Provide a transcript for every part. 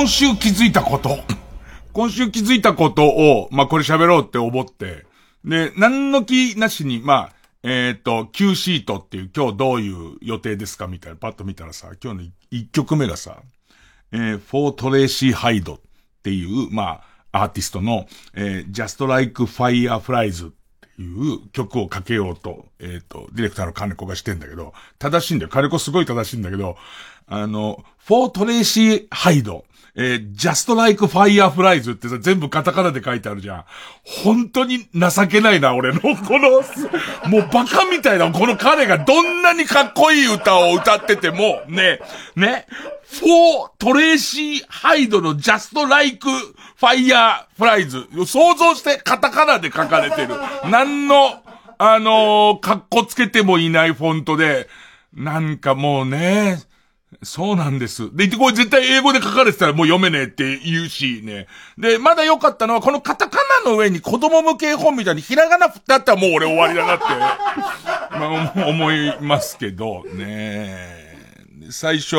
今週気づいたこと。今週気づいたことを、まあ、これ喋ろうって思って、で、何の気なしに、まあ、えっ、ー、と、Q シートっていう今日どういう予定ですかみたいな、パッと見たらさ、今日の1曲目がさ、えー、フォートレーシーハイドっていう、まあ、アーティストの、えー、Just Like Fireflies っていう曲をかけようと、えっ、ー、と、ディレクターの金子がしてんだけど、正しいんだよ。金子すごい正しいんだけど、あの、フォートレーシーハイドえー、just like fireflies ってさ、全部カタカナで書いてあるじゃん。本当に情けないな、俺の。この、もうバカみたいな、この彼がどんなにかっこいい歌を歌ってても、ね、ね、フォートレーシーハイドの just like fireflies 想像してカタカナで書かれてる。何の、あのー、かっこつけてもいないフォントで、なんかもうね、そうなんです。で、これ絶対英語で書かれてたらもう読めねえって言うしね。で、まだ良かったのは、このカタカナの上に子供向け本みたいにひらがな振ってあったらもう俺終わりだなって、まあ、思いますけど、ね最初、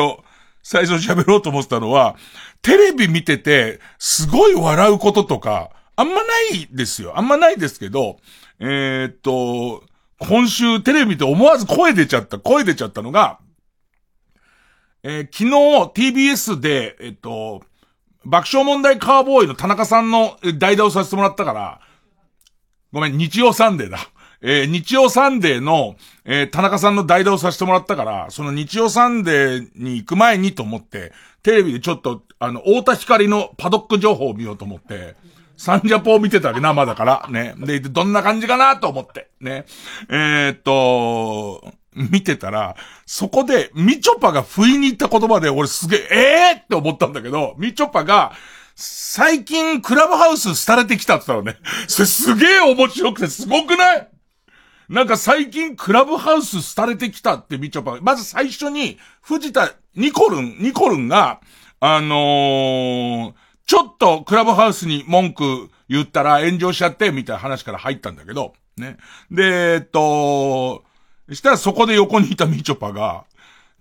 最初喋ろうと思ってたのは、テレビ見てて、すごい笑うこととか、あんまないですよ。あんまないですけど、えー、っと、今週テレビで思わず声出ちゃった、声出ちゃったのが、えー、昨日 TBS で、えっと、爆笑問題カーボーイの田中さんの代打をさせてもらったから、ごめん、日曜サンデーだ。えー、日曜サンデーの、えー、田中さんの代打をさせてもらったから、その日曜サンデーに行く前にと思って、テレビでちょっと、あの、太田光のパドック情報を見ようと思って、サンジャポを見てたわけ生だから、ね。で、どんな感じかなと思って、ね。えー、っと、見てたら、そこで、みちょぱが不意に言った言葉で、俺すげえ、ええー、って思ったんだけど、みちょぱが、最近クラブハウス廃れてきたって言ったのね。それすげえ面白くてすごくない？なんか最近クラブハウス廃れてきたってみちょぱ、まず最初に、藤田、ニコルン、ニコルンが、あのー、ちょっとクラブハウスに文句言ったら炎上しちゃって、みたいな話から入ったんだけど、ね。で、えっと、したらそこで横にいたみちょぱが、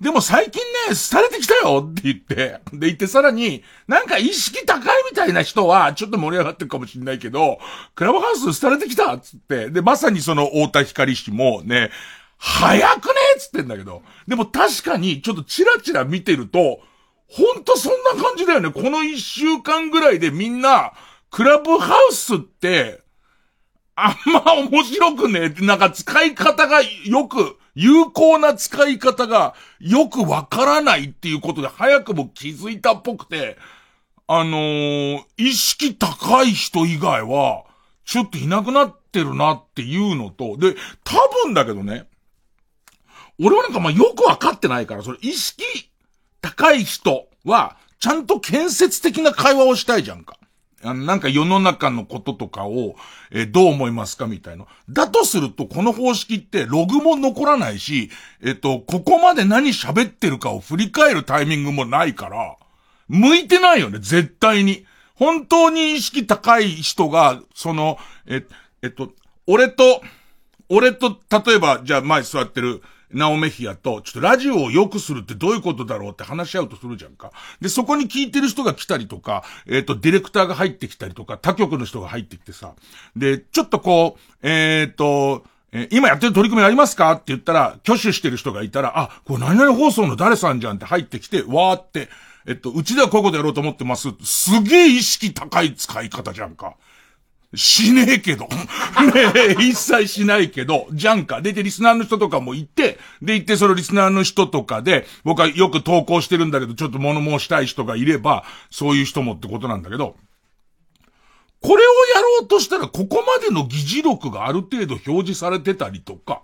でも最近ね、廃れてきたよって言って、で言ってさらに、なんか意識高いみたいな人は、ちょっと盛り上がってるかもしんないけど、クラブハウス廃れてきたっつって、で、まさにその太田光氏もね、早くねっつってんだけど、でも確かにちょっとチラチラ見てると、ほんとそんな感じだよね。この一週間ぐらいでみんな、クラブハウスって、あんま面白くねえってなんか使い方がよく、有効な使い方がよくわからないっていうことで早くも気づいたっぽくて、あのー、意識高い人以外は、ちょっといなくなってるなっていうのと、で、多分だけどね、俺はなんかまあよくわかってないから、それ意識高い人は、ちゃんと建設的な会話をしたいじゃんか。あの、なんか世の中のこととかを、えー、どう思いますかみたいな。だとすると、この方式ってログも残らないし、えっ、と、ここまで何喋ってるかを振り返るタイミングもないから、向いてないよね、絶対に。本当に意識高い人が、その、え、えっと、俺と、俺と、例えば、じゃあ前座ってる、ナオメヒアと、ちょっとラジオを良くするってどういうことだろうって話し合うとするじゃんか。で、そこに聞いてる人が来たりとか、えっ、ー、と、ディレクターが入ってきたりとか、他局の人が入ってきてさ。で、ちょっとこう、えっ、ー、と、えー、今やってる取り組みありますかって言ったら、挙手してる人がいたら、あ、これ何々放送の誰さんじゃんって入ってきて、わーって、えっと、うちではこういうことやろうと思ってます。すげえ意識高い使い方じゃんか。しねえけど。ねえ、一切しないけど、じゃんか。で、で、リスナーの人とかもいて、で、行ってそのリスナーの人とかで、僕はよく投稿してるんだけど、ちょっと物申したい人がいれば、そういう人もってことなんだけど、これをやろうとしたら、ここまでの議事録がある程度表示されてたりとか、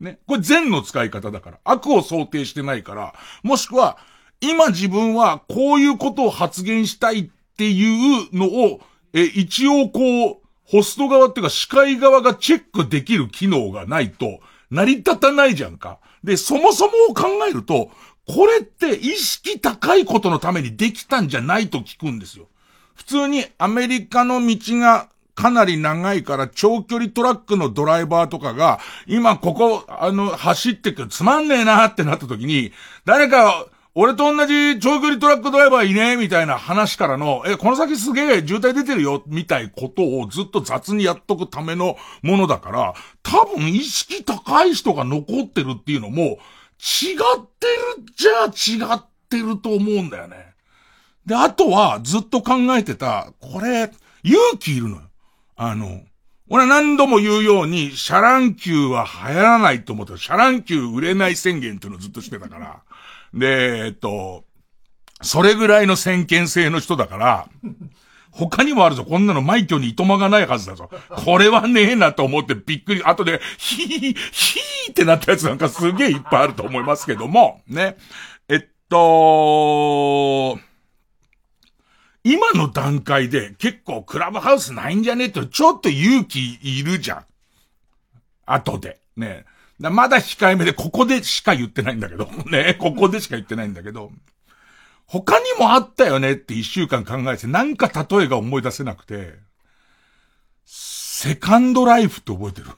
ね。これ善の使い方だから。悪を想定してないから、もしくは、今自分はこういうことを発言したいっていうのをえ、一応こう、ホスト側っていうか司会側がチェックできる機能がないと、成り立たないじゃんか。で、そもそもを考えると、これって意識高いことのためにできたんじゃないと聞くんですよ。普通にアメリカの道がかなり長いから長距離トラックのドライバーとかが、今ここ、あの、走ってくるつまんねえなってなった時に、誰か俺と同じ長距離トラックドライバーいねえみたいな話からの、え、この先すげえ渋滞出てるよみたいことをずっと雑にやっとくためのものだから、多分意識高い人が残ってるっていうのも、違ってるじゃあ違ってると思うんだよね。で、あとはずっと考えてた、これ、勇気いるのよ。あの、俺は何度も言うように、シャラン級は流行らないと思ってシャラン級売れない宣言っていうのをずっとしてたから。で、えっと、それぐらいの先見性の人だから、他にもあるぞ。こんなの枚挙にいとまがないはずだぞ。これはねえなと思ってびっくり。後で、ヒー、ヒーってなったやつなんかすげえいっぱいあると思いますけども、ね。えっと、今の段階で結構クラブハウスないんじゃねってちょっと勇気いるじゃん。後で。ね。まだ控えめでここでしか言ってないんだけど。ね。ここでしか言ってないんだけど。他にもあったよねって一週間考えて、なんか例えが思い出せなくて、セカンドライフって覚えてる？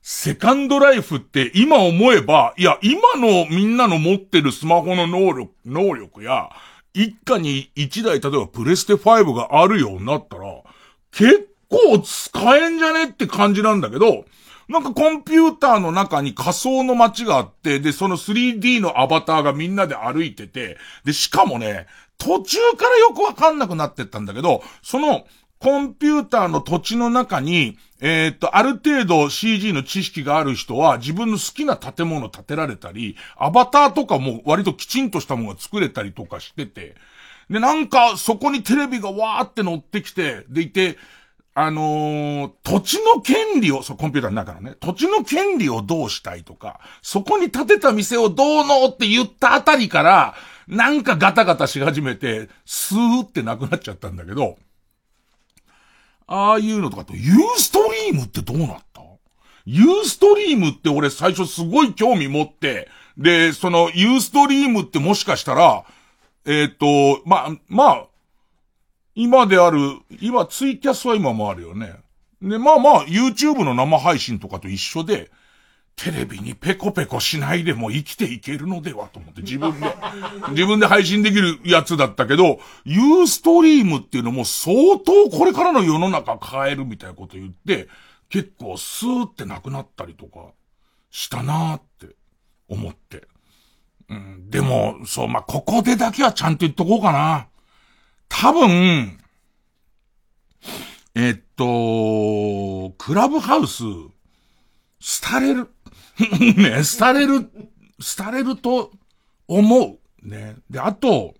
セカンドライフって今思えば、いや、今のみんなの持ってるスマホの能力、能力や、一家に一台、例えばプレステ5があるようになったら、結構使えんじゃねって感じなんだけど、なんかコンピューターの中に仮想の街があって、で、その 3D のアバターがみんなで歩いてて、で、しかもね、途中からよくわかんなくなってったんだけど、その、コンピューターの土地の中に、えー、っと、ある程度 CG の知識がある人は自分の好きな建物建てられたり、アバターとかも割ときちんとしたものが作れたりとかしてて、で、なんかそこにテレビがわーって乗ってきて、でいて、あのー、土地の権利を、そう、コンピューターの中のね、土地の権利をどうしたいとか、そこに建てた店をどうのって言ったあたりから、なんかガタガタし始めて、スーってなくなっちゃったんだけど、ああいうのとかと、ユーストリームってどうなった？ユーストリームって俺最初すごい興味持って、で、そのユーストリームってもしかしたら、えっ、ー、と、ま、まあ、今である、今ツイキャスは今もあるよね。で、まあまあ、YouTube の生配信とかと一緒で、テレビにペコペコしないでも生きていけるのではと思って自分で、自分で配信できるやつだったけど、ユーストリームっていうのも相当これからの世の中変えるみたいなこと言って、結構スーってなくなったりとかしたなーって思って。うん、でも、そう、まあ、ここでだけはちゃんと言っとこうかな。多分、えっと、クラブハウス、廃れる。ね、廃れる、廃れると思う。ね。で、あと、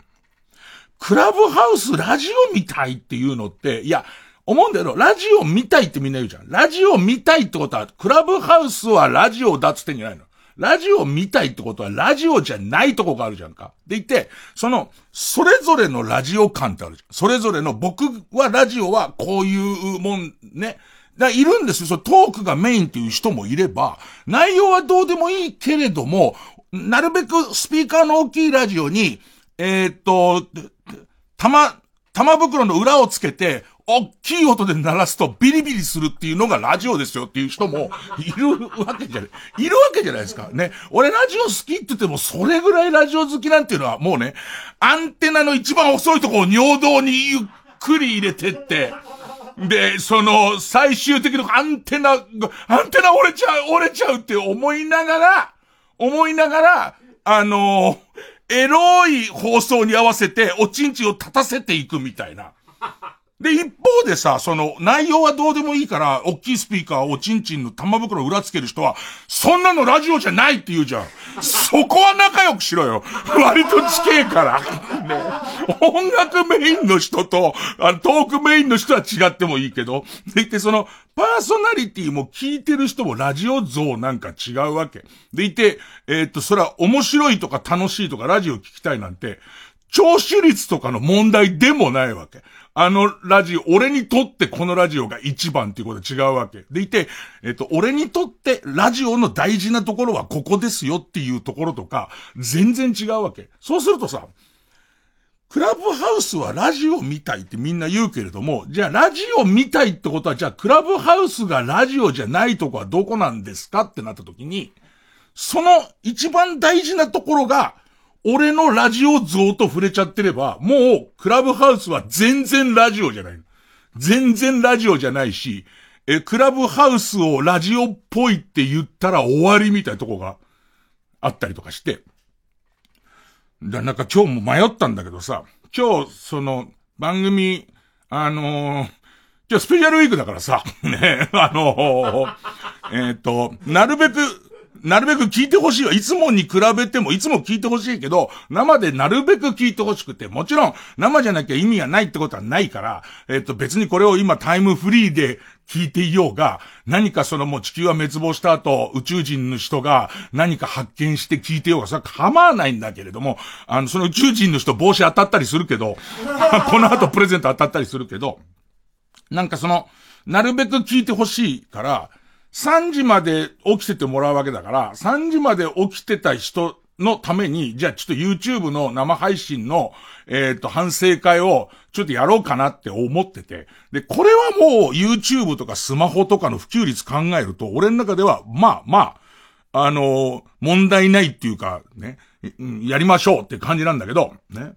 クラブハウスラジオ見たいっていうのって、いや、思うんだけど、ラジオ見たいってみんな言うじゃん。ラジオ見たいってことは、クラブハウスはラジオだっつってんじゃないの。ラジオ見たいってことは、ラジオじゃないとこがあるじゃんか。でいて、その、それぞれのラジオ感ってあるじゃん。それぞれの、僕はラジオはこういうもん、ね。だいるんですよ。そトークがメインっていう人もいれば、内容はどうでもいいけれども、なるべくスピーカーの大きいラジオに、えー、っと、玉、玉袋の裏をつけて、大きい音で鳴らすとビリビリするっていうのがラジオですよっていう人もいるわけじゃない。いるわけじゃないですか。ね。俺ラジオ好きって言ってもそれぐらいラジオ好きなんていうのはもうね、アンテナの一番遅いところを尿道にゆっくり入れてって、で、その、最終的なアンテナ、アンテナ折れちゃう、折れちゃうって思いながら、思いながら、あのエロい放送に合わせて、おちんちを立たせていくみたいな。で、一方でさ、その、内容はどうでもいいから、大きいスピーカーをチンチンの玉袋を裏つける人は、そんなのラジオじゃないって言うじゃん。そこは仲良くしろよ。割と近えから。ね、音楽メインの人と、あの、トークメインの人は違ってもいいけど、でいて、その、パーソナリティも聞いてる人もラジオ像なんか違うわけ。でいて、えー、っと、それは面白いとか楽しいとかラジオ聞きたいなんて、聴取率とかの問題でもないわけ。あのラジオ、俺にとってこのラジオが一番っていうことは違うわけ。でいて、えっと、俺にとってラジオの大事なところはここですよっていうところとか、全然違うわけ。そうするとさ、クラブハウスはラジオ見たいってみんな言うけれども、じゃあラジオ見たいってことは、じゃあクラブハウスがラジオじゃないとこはどこなんですかってなった時に、その一番大事なところが、俺のラジオ像と触れちゃってれば、もう、クラブハウスは全然ラジオじゃない。全然ラジオじゃないし、え、クラブハウスをラジオっぽいって言ったら終わりみたいなとこがあったりとかして。だ、なんか今日も迷ったんだけどさ、今日、その、番組、あのー、今日スペシャルウィークだからさ、ね、あのー、えっ、と、なるべく、なるべく聞いてほしいわ。いつもに比べても、いつも聞いてほしいけど、生でなるべく聞いてほしくて、もちろん、生じゃなきゃ意味がないってことはないから、えっ、と、別にこれを今タイムフリーで聞いていようが、何かそのもう地球は滅亡した後、宇宙人の人が何か発見して聞いてようが、それは構わないんだけれども、あの、その宇宙人の人帽子当たったりするけど、この後プレゼント当たったりするけど、なんかその、なるべく聞いてほしいから、3時まで起きててもらうわけだから、3時まで起きてた人のために、じゃあちょっと YouTube の生配信の、えっ、ー、と、反省会をちょっとやろうかなって思ってて。で、これはもう YouTube とかスマホとかの普及率考えると、俺の中では、まあまあ、あのー、問題ないっていうか、ね、やりましょうって感じなんだけど、ね。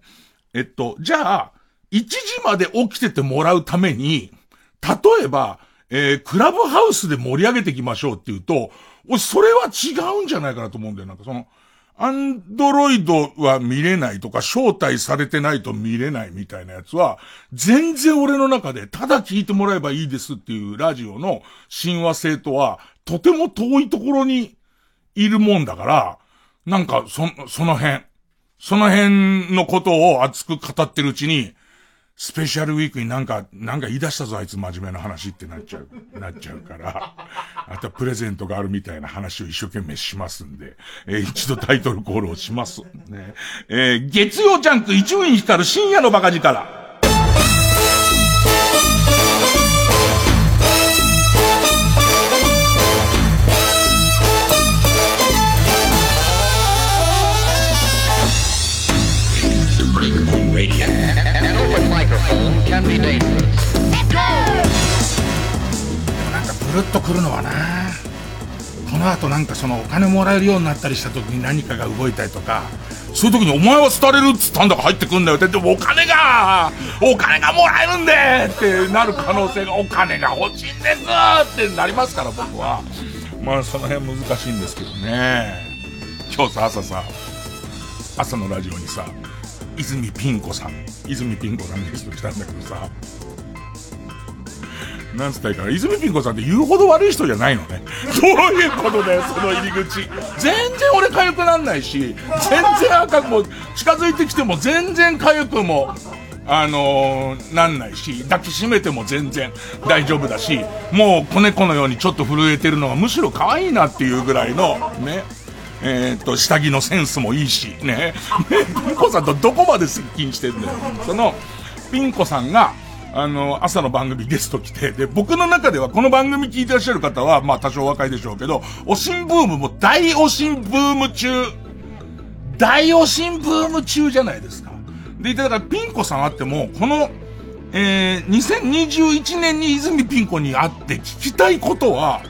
えっと、じゃあ、1時まで起きててもらうために、例えば、えー、クラブハウスで盛り上げていきましょうっていうと、俺、それは違うんじゃないかなと思うんだよ。なんかその、アンドロイドは見れないとか、招待されてないと見れないみたいなやつは、全然俺の中で、ただ聞いてもらえばいいですっていうラジオの親和性とは、とても遠いところにいるもんだから、なんか、そ、その辺、その辺のことを熱く語ってるうちに、スペシャルウィークになんか、なんか言い出したぞあいつ真面目な話ってなっちゃう、なっちゃうから、あとはプレゼントがあるみたいな話を一生懸命しますんで、えー、一度タイトルコールをします。ね。えー、月曜ジャンク一分光る深夜のバカ力。でもなんかブルッとくるのはな。この後なんかそのお金もらえるようになったりした時に何かが動いたりとか。そういう時にお前は廃れるっつったんだから入ってくんだよって。でもお金がお金がもらえるんでってなる可能性がお金が欲しいんですってなりますから僕は。まあその辺難しいんですけどね。今日さ朝さ朝のラジオにさ泉ピン子さん泉ピン子さんゲスト来たんだけどさ、なんつったらいいかな、泉ピン子さんって言うほど悪い人じゃないのね。どういうことだよ、その入り口。全然俺痒くなんないし、全然赤くも、近づいてきても全然痒くも、あのー、なんないし、抱きしめても全然大丈夫だし、もう子猫のようにちょっと震えてるのがむしろ可愛いなっていうぐらいの、ね、えー、っと、下着のセンスもいいし、ね。ピン子さんとどこまで接近してんだよ。その、ピン子さんが、あの、朝の番組ゲスト来て、で、僕の中ではこの番組聞いてらっしゃる方は、まあ多少若いでしょうけど、おしんブームも大おしんブーム中、大おしんブーム中じゃないですか。で、だからピン子さんあっても、この、えー、2021年に泉ピン子に会って聞きたいことは、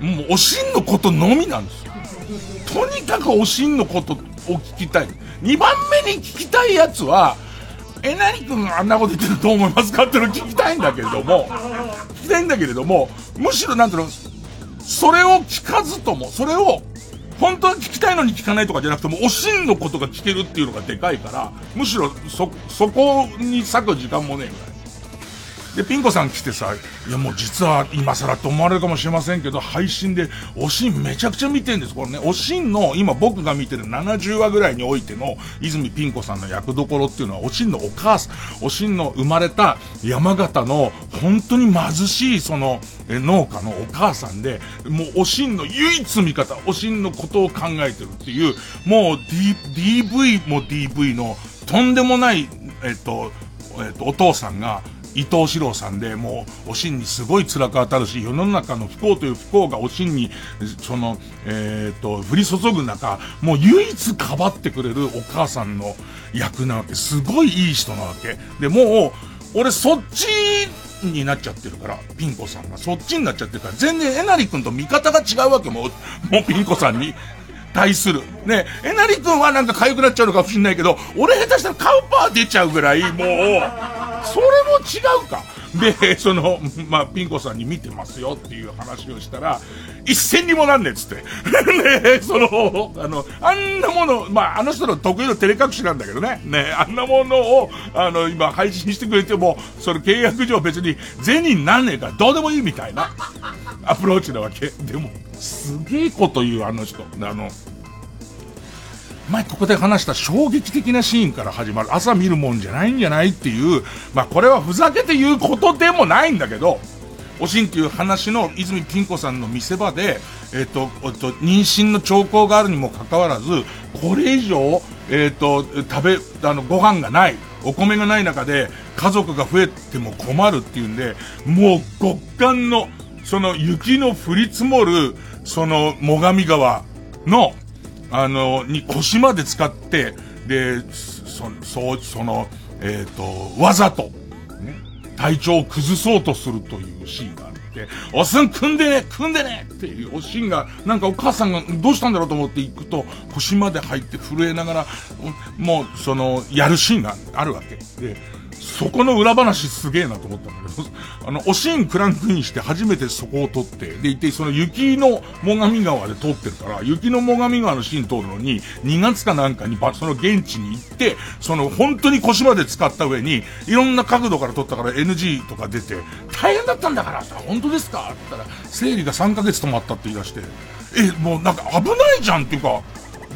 もうおしんのことのみなんですよ。とにかくおしんのことを聞きたい。2番目に聞きたいやつは、えなりくんあんなこと言ってると思いますかっていうのを聞きたいんだけれども、聞きたいんだけれども、むしろなんていうの、それを聞かずとも、それを、本当は聞きたいのに聞かないとかじゃなくても、おしんのことが聞けるっていうのがでかいから、むしろそ、そこに割く時間もねえぐらい。で、ピン子さん来てさ、いやもう実は今更と思われるかもしれませんけど、配信で、おしんめちゃくちゃ見てるんです。これね、おしんの、今僕が見てる70話ぐらいにおいての、泉ピン子さんの役どころっていうのは、おしんのお母さん、おしんの生まれた山形の、本当に貧しい、その、農家のお母さんで、もうおしんの唯一味方、おしんのことを考えてるっていう、もう D、DV も DV の、とんでもない、えっと、えっと、お父さんが、伊藤四郎さんで、もう、おしんにすごい辛く当たるし、世の中の不幸という不幸がおしんに、その、えっ、ー、と、降り注ぐ中、もう唯一かばってくれるお母さんの役なわけ。すごいいい人なわけ。で、もう、俺そっちになっちゃってるから、ピン子さんがそっちになっちゃってるから、全然えなり君と見方が違うわけもう、もうピン子さんに。対する。ね、えなりくんはなんか痒くなっちゃうのかもしんないけど、俺下手したらカウパー出ちゃうぐらい、もう、それも違うか。で、その、まあ、ピン子さんに見てますよっていう話をしたら、一銭にもなんねえっつって。ね、その、あの、あんなもの、まあ、あの人の得意の照れ隠しなんだけどね。ね、あんなものを、あの、今配信してくれても、その契約上別に銭になんねえからどうでもいいみたいなアプローチなわけ。でも、すげえこと言う、あの人。あの、前ここで話した衝撃的なシーンから始まる朝見るもんじゃないんじゃないっていう、まあこれはふざけて言うことでもないんだけど、おしんっていう話の泉ピン子さんの見せ場で、えっ、と、えっと、妊娠の兆候があるにもかかわらず、これ以上、えっ、と、食べ、あの、ご飯がない、お米がない中で、家族が増えても困るっていうんで、もう極寒の、その雪の降り積もる、その、最上川の、あの、に腰まで使って、で、そ、そう、その、えっ、ー、と、わざと、ね、体調を崩そうとするというシーンがあって、おすん組んでね組んでねっていうシーンが、なんかお母さんがどうしたんだろうと思って行くと、腰まで入って震えながら、もう、その、やるシーンがあるわけ。で、そこの裏話すげえなと思ったんだけど、あの、おしんクランクインして初めてそこを撮って、で、いて、その雪の最上川で撮ってるから、雪の最上川のシーン撮るのに、2月かなんかにその現地に行って、その本当に腰まで使った上に、いろんな角度から撮ったから NG とか出て、大変だったんだからさ、本当ですか？って言ったら、生理が3ヶ月止まったって言い出して、え、もうなんか危ないじゃんっていうか、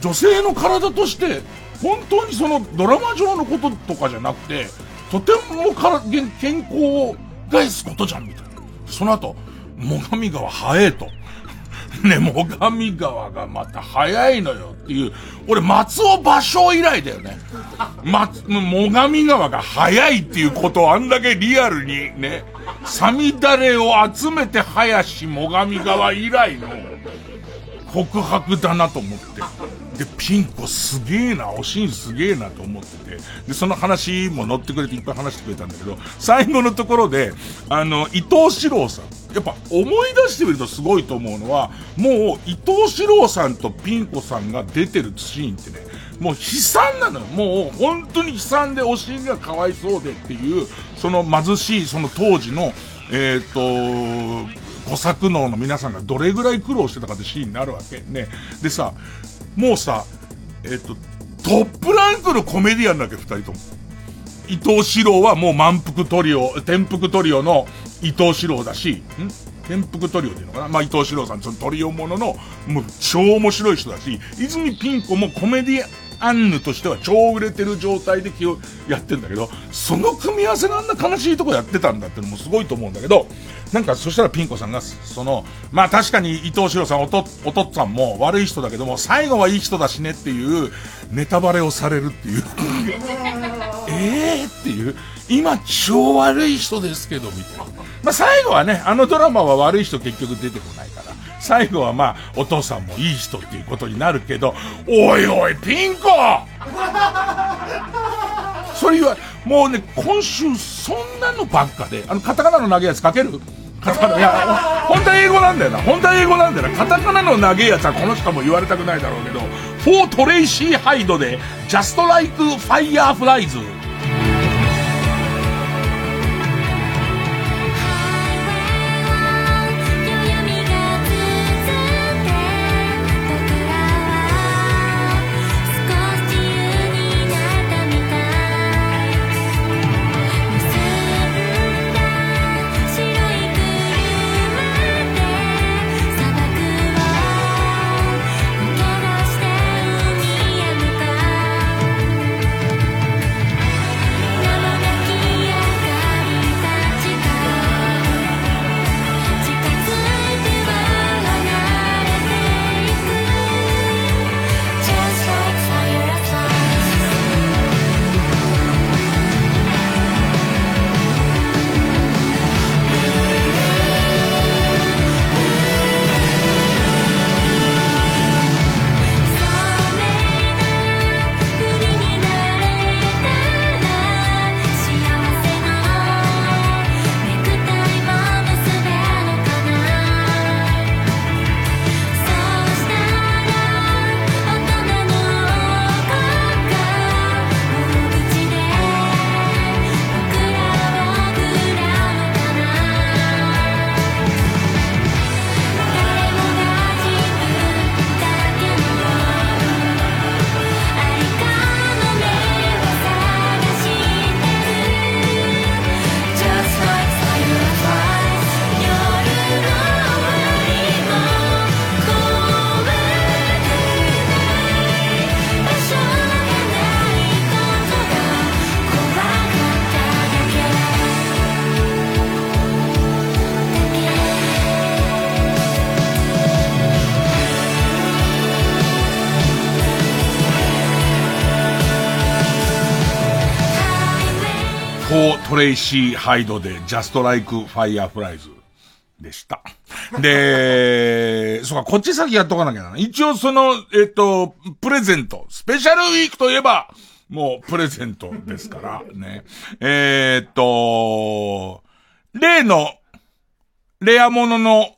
女性の体として、本当にそのドラマ上のこととかじゃなくて、とてもから健康を害すことじゃん、みたいな。その後、最上川早えと。ね、最上川がまた早いのよっていう、俺松尾芭蕉以来だよね。ま、最上川が早いっていうことをあんだけリアルにね、サミダレを集めて林最上川以来の告白だなと思って。で、ピン子すげえな、おしんすげえなと思ってて、で、その話も乗ってくれていっぱい話してくれたんだけど、最後のところで、あの、伊藤四郎さん。やっぱ思い出してみるとすごいと思うのは、もう伊藤四郎さんとピン子さんが出てるシーンってね、もう悲惨なのよ。もう本当に悲惨でおしんがかわいそうでっていう、その貧しいその当時の、えっ、ー、と、小作能の皆さんがどれぐらい苦労してたかってシーンになるわけ。ね。でさ、もうさ、えっ、ー、と、トップランクのコメディアンだけ、二人とも。伊藤四郎はもう満腹トリオ、転覆トリオの伊藤四郎だし、ん？転覆トリオっていうのかな？まあ、伊藤四郎さん、そのトリオものの、もう超面白い人だし、泉ピン子もコメディアンヌとしては超売れてる状態で気をやってんだけど、その組み合わせがあんな悲しいとこやってたんだってのもすごいと思うんだけど、なんかそしたらピン子さんが、その、まあ確かに伊藤四郎さんおと、おとっつぁんも悪い人だけども、最後はいい人だしねっていうネタバレをされるっていう。ええっていう、今超悪い人ですけど、みたいな。まあ最後はね、あのドラマは悪い人結局出てこないから、最後はまあお父さんもいい人っていうことになるけど、おいおい、ピン子！それは、もうね、今週そんなのばっかで、あの、カタカナの長いやつかける？いや、本当は英語なんだよな。本当は英語なんだよな。カタカナの長いやつはこの人も言われたくないだろうけど、 For Tracy Hyde で、 Just Like Fireflies。Tracy Hyde で Just Like Fireflies でした。で、そうか、こっち先やっとかなきゃな。一応その、えっ、と、プレゼント、スペシャルウィークといえば、もうプレゼントですから ね。えっと、例の、レアものの、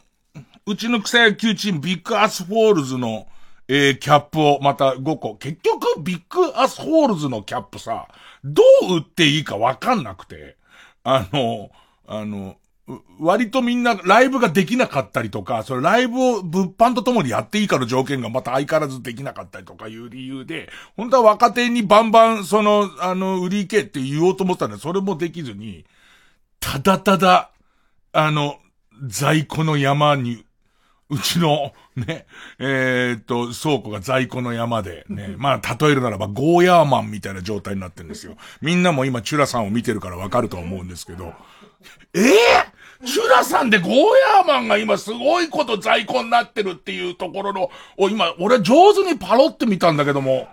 うちの草野球チームビッグアスホールズの、えー、キャップをまた5個。結局、ビッグアスホールズのキャップさ、どう売っていいかわかんなくて。あの、あの、割とみんなライブができなかったりとか、そのライブを物販とともにやっていいかの条件がまた相変わらずできなかったりとかいう理由で、本当は若手にバンバンその、あの、売り行けって言おうと思ったんだそれもできずに、ただただ、あの、在庫の山に、うちの、ね、えー、っと、倉庫が在庫の山でね、まあ、例えるならばゴーヤーマンみたいな状態になってるんですよ。みんなも今、チュラさんを見てるからわかると思うんですけど、ええーシュラさんでゴーヤーマンが今すごいこと在庫になってるっていうところの、お、今、俺上手にパロってみたんだけども、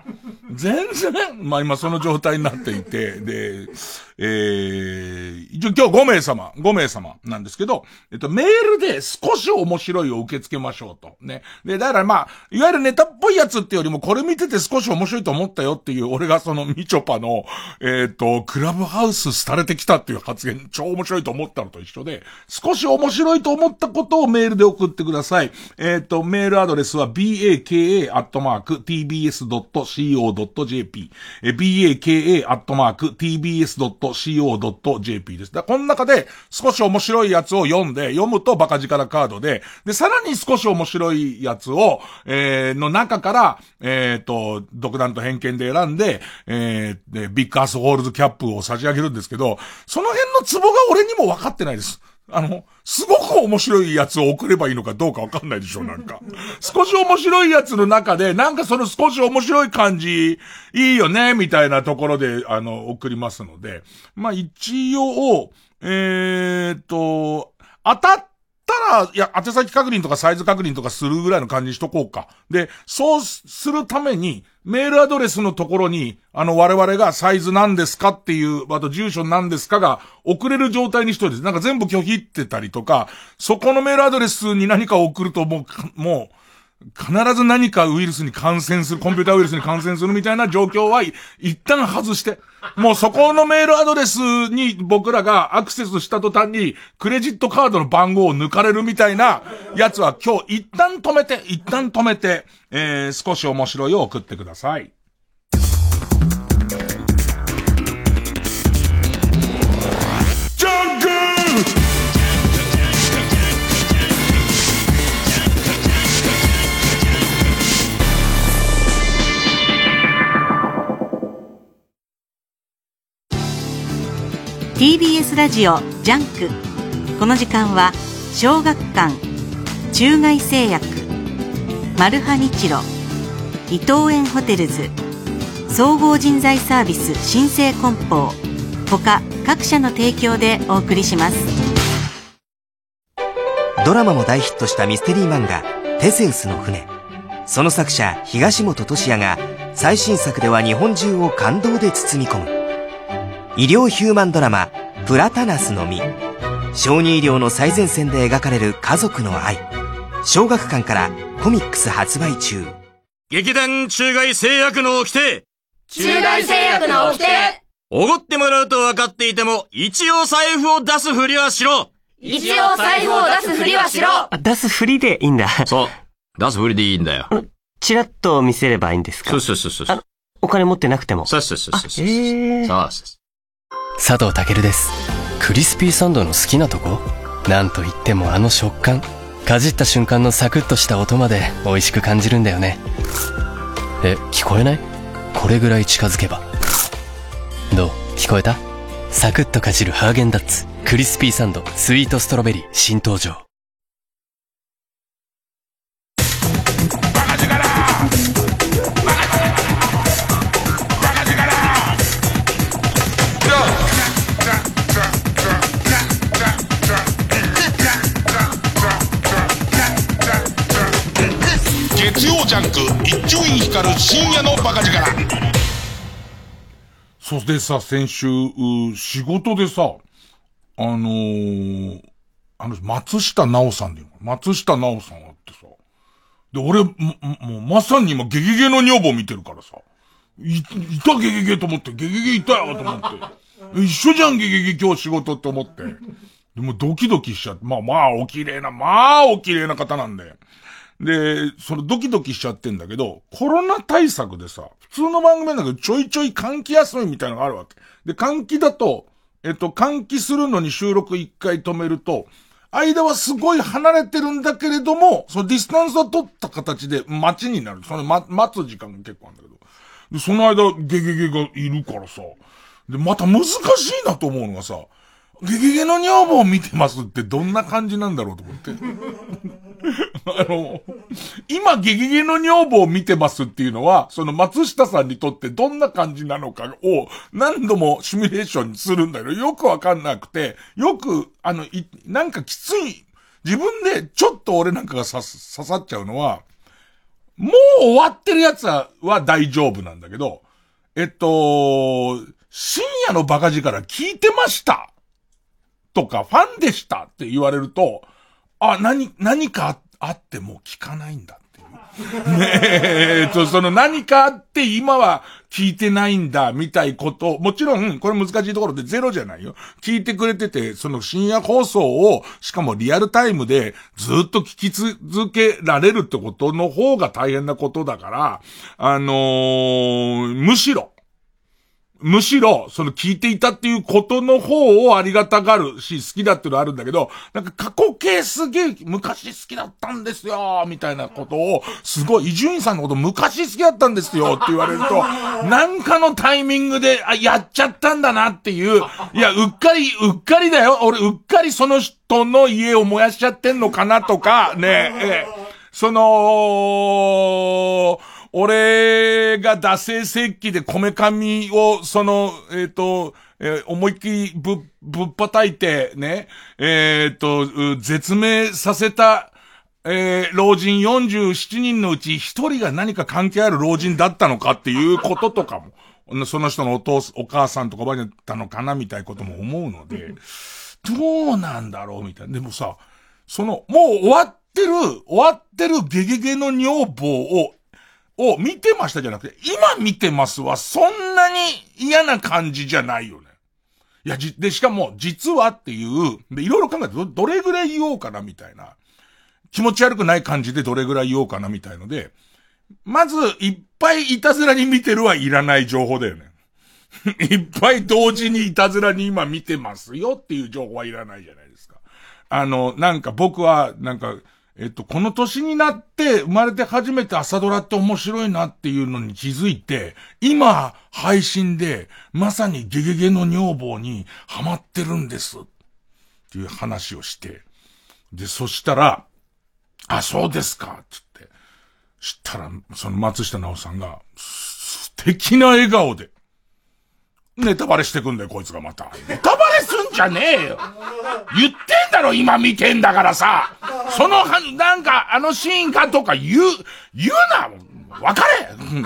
全然、まあ今その状態になっていて、で、えー、一応今日5名様、5名様なんですけど、えっと、メールで少し面白いを受け付けましょうと。ね。で、だからまあ、いわゆるネタっぽいやつってよりも、これ見てて少し面白いと思ったよっていう、俺がそのみちょぱの、えっ、と、クラブハウス廃れてきたっていう発言、超面白いと思ったのと一緒で、少し面白いと思ったことをメールで送ってください。えっ、と、メールアドレスは baka.tbs.co.jp、baka.tbs.co.jp と co.jp です。だこの中で少し面白いやつを読んで、読むとバカ力カードで、で、さらに少し面白いやつを、えー、の中から、えっ、ー、と、独断と偏見で選んで、えー、ビッグアスホールズキャップを差し上げるんですけど、その辺のツボが俺にも分かってないです。あの、すごく面白いやつを送ればいいのかどうかわかんないでしょ、なんか。少し面白いやつの中で、なんかその少し面白い感じ、いいよね、みたいなところで、あの、送りますので。まあ、一応、えー、っと、当たったら、いや、宛先確認とかサイズ確認とかするぐらいの感じにしとこうか。で、そうするために、メールアドレスのところに、あの、我々がサイズ何ですかっていう、あと住所何ですかが送れる状態にしといて、なんか全部拒否ってたりとか、そこのメールアドレスに何か送るともう、もう、必ず何かウイルスに感染する、コンピューターウイルスに感染するみたいな状況は、一旦外して、もうそこのメールアドレスに僕らがアクセスした途端に、クレジットカードの番号を抜かれるみたいなやつは今日一旦止めて、一旦止めて、えー、少し面白いを送ってください。TBS ラジオジャンク。この時間は小学館中外製薬マルハニチロ伊藤園ホテルズ総合人材サービス新生梱包他各社の提供でお送りします。ドラマも大ヒットしたミステリー漫画「テセウスの船」その作者東元俊哉が最新作では日本中を感動で包み込む。医療ヒューマンドラマ「プラタナスの実」小児医療の最前線で描かれる家族の愛。小学館からコミックス発売中。劇団中外製薬の掟。中外製薬の掟。おごってもらうと分かっていても一応財布を出すふりはしろ。一応財布を出すふりはしろ。出すふりでいいんだ。そう。出すふりでいいんだよ。チラッと見せればいいんですか？そうそうそうそうお金持ってなくても。そうそうそうそうえー、そうそう佐藤健です。クリスピーサンドの好きなとこ？なんといってもあの食感。かじった瞬間のサクッとした音まで美味しく感じるんだよね。え聞こえない？これぐらい近づけば。どう？聞こえた？サクッとかじるハーゲンダッツ。クリスピーサンド。スイートストロベリー。新登場。ジャン光る深夜のバカ力そうでさ、先週、仕事でさ、あのー、あの、松下直さんで松下直さんあってさ。で、俺、も、もうまさに今、ゲゲゲの女房見てるからさ。い、いたゲゲゲと思って、ゲゲゲいたよと思って。一緒じゃんゲゲゲ今日仕事って思って。でもドキドキしちゃって、まあまあお綺麗な、まあお綺麗な方なんで。で、そのドキドキしちゃってんだけど、コロナ対策でさ、普通の番組なんだけどちょいちょい換気休みみたいなのがあるわけ。で、換気だと、えっと、換気するのに収録一回止めると、間はすごい離れてるんだけれども、そのディスタンスを取った形で待ちになる。その、ま、待つ時間が結構あるんだけど。で、その間、ゲゲゲがいるからさ。で、また難しいなと思うのがさ、ゲゲゲの女房を見てますってどんな感じなんだろうと思って。あの、今ゲゲゲの女房を見てますっていうのは、その松下さんにとってどんな感じなのかを何度もシミュレーションするんだけど、よくわかんなくて、よく、あの、い、なんかきつい、自分でちょっと俺なんかが刺刺さっちゃうのは、もう終わってるやつはは大丈夫なんだけど、えっと、深夜のバカ力聞いてましたとか、ファンでしたって言われると、あ、何、何かあっても聞かないんだっていう。ねえ、と、その何かあって今は聞いてないんだ、みたいこと、もちろん、これ難しいところでゼロじゃないよ。聞いてくれてて、その深夜放送を、しかもリアルタイムでずっと聞き続けられるってことの方が大変なことだから、あのー、むしろ、むしろ、その聞いていたっていうことの方をありがたがるし、好きだっていうのはあるんだけど、なんか過去形すげえ昔好きだったんですよ、みたいなことを、すごい、伊集院さんのこと昔好きだったんですよって言われると、なんかのタイミングで、あ、やっちゃったんだなっていう、いや、うっかり、うっかりだよ。俺、うっかりその人の家を燃やしちゃってんのかなとか、ねえ、その、俺が惰性石器でこめかみを、その、えっ、ー、と、えー、思いっきりぶ、ぶっ叩いて、ね、えっ、ー、と、絶命させた、えー、老人47人のうち1人が何か関係ある老人だったのかっていうこととかも、その人のお父、お母さんとかばだったのかなみたいなことも思うので、どうなんだろうみたいな。でもさ、その、もう終わってる、終わってるゲゲゲの女房をを見てましたじゃなくて、今見てますはそんなに嫌な感じじゃないよね。いや、じ、で、しかも、実はっていう、で、いろいろ考えてど、どれぐらい言おうかなみたいな。気持ち悪くない感じでどれぐらい言おうかなみたいので、まず、いっぱいいたずらに見てるはいらない情報だよね。いっぱい同時にいたずらに今見てますよっていう情報はいらないじゃないですか。あの、なんか僕は、なんか、えっと、この年になって生まれて初めて朝ドラって面白いなっていうのに気づいて、今、配信で、まさにゲゲゲの女房にハマってるんです。っていう話をして。で、そしたら、あ、そうですか、つって。したら、その松下直さんが、素敵な笑顔で、ネタバレしてくんだよ、こいつがまた。ネタバレすんじゃねえよ。言ってんだろ、今見てんだからさ。その、なんか、あのシーンかとか言う、言うなわかれ、うん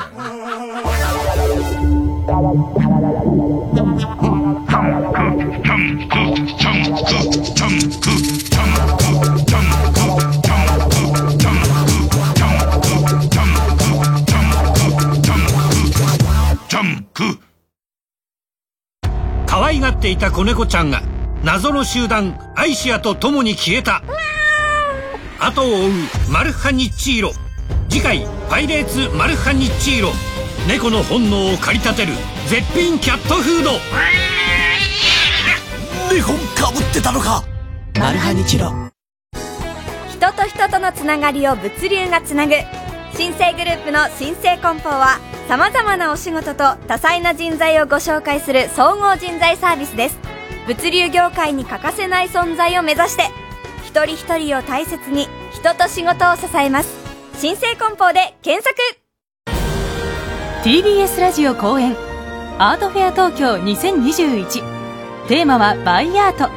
ていた子猫ちゃんが謎の集団アイシアと共に消えた。後を追うマルハニッチーロ。次回パイレーツマルハニッチーロ。猫の本能を駆り立てる絶品キャットフード。猫かぶってたのか。マルハニチロ。人と人とのつながりを物流がつなぐ新生グループの新生梱包はさまざまなお仕事と多彩な人材をご紹介する総合人材サービスです。物流業界に欠かせない存在を目指して一人一人を大切に人と仕事を支えます。新生梱包で検索。TBS ラジオ公演アートフェア東京2021テーマはバイアート。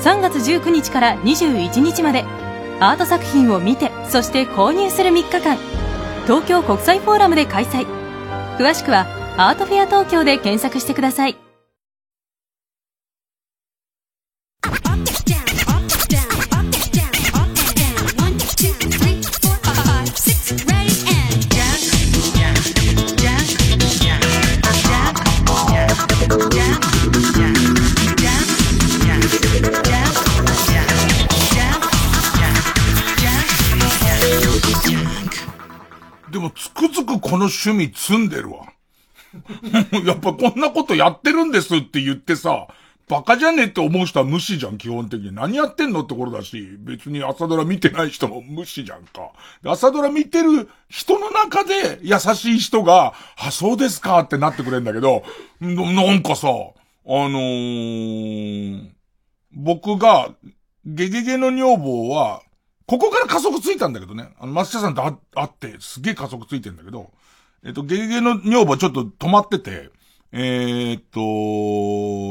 3月19日から21日まで。アート作品を見てそして購入する3日間。東京国際フォーラムで開催。詳しくはアートフェア東京で検索してください。でもつくづくこの趣味積んでるわ。やっぱこんなことやってるんですって言ってさ、バカじゃねえって思う人は無視じゃん、基本的に。何やってんのってことだし、別に朝ドラ見てない人も無視じゃんか。朝ドラ見てる人の中で優しい人が、あ、そうですかってなってくれんだけど、なんかさ、あのー、僕が、ゲゲゲの女房は、ここから加速ついたんだけどね。あの、松下さんと会って、すげえ加速ついてんだけど、えっと、ゲゲゲの女房ちょっと止まってて、えー、っ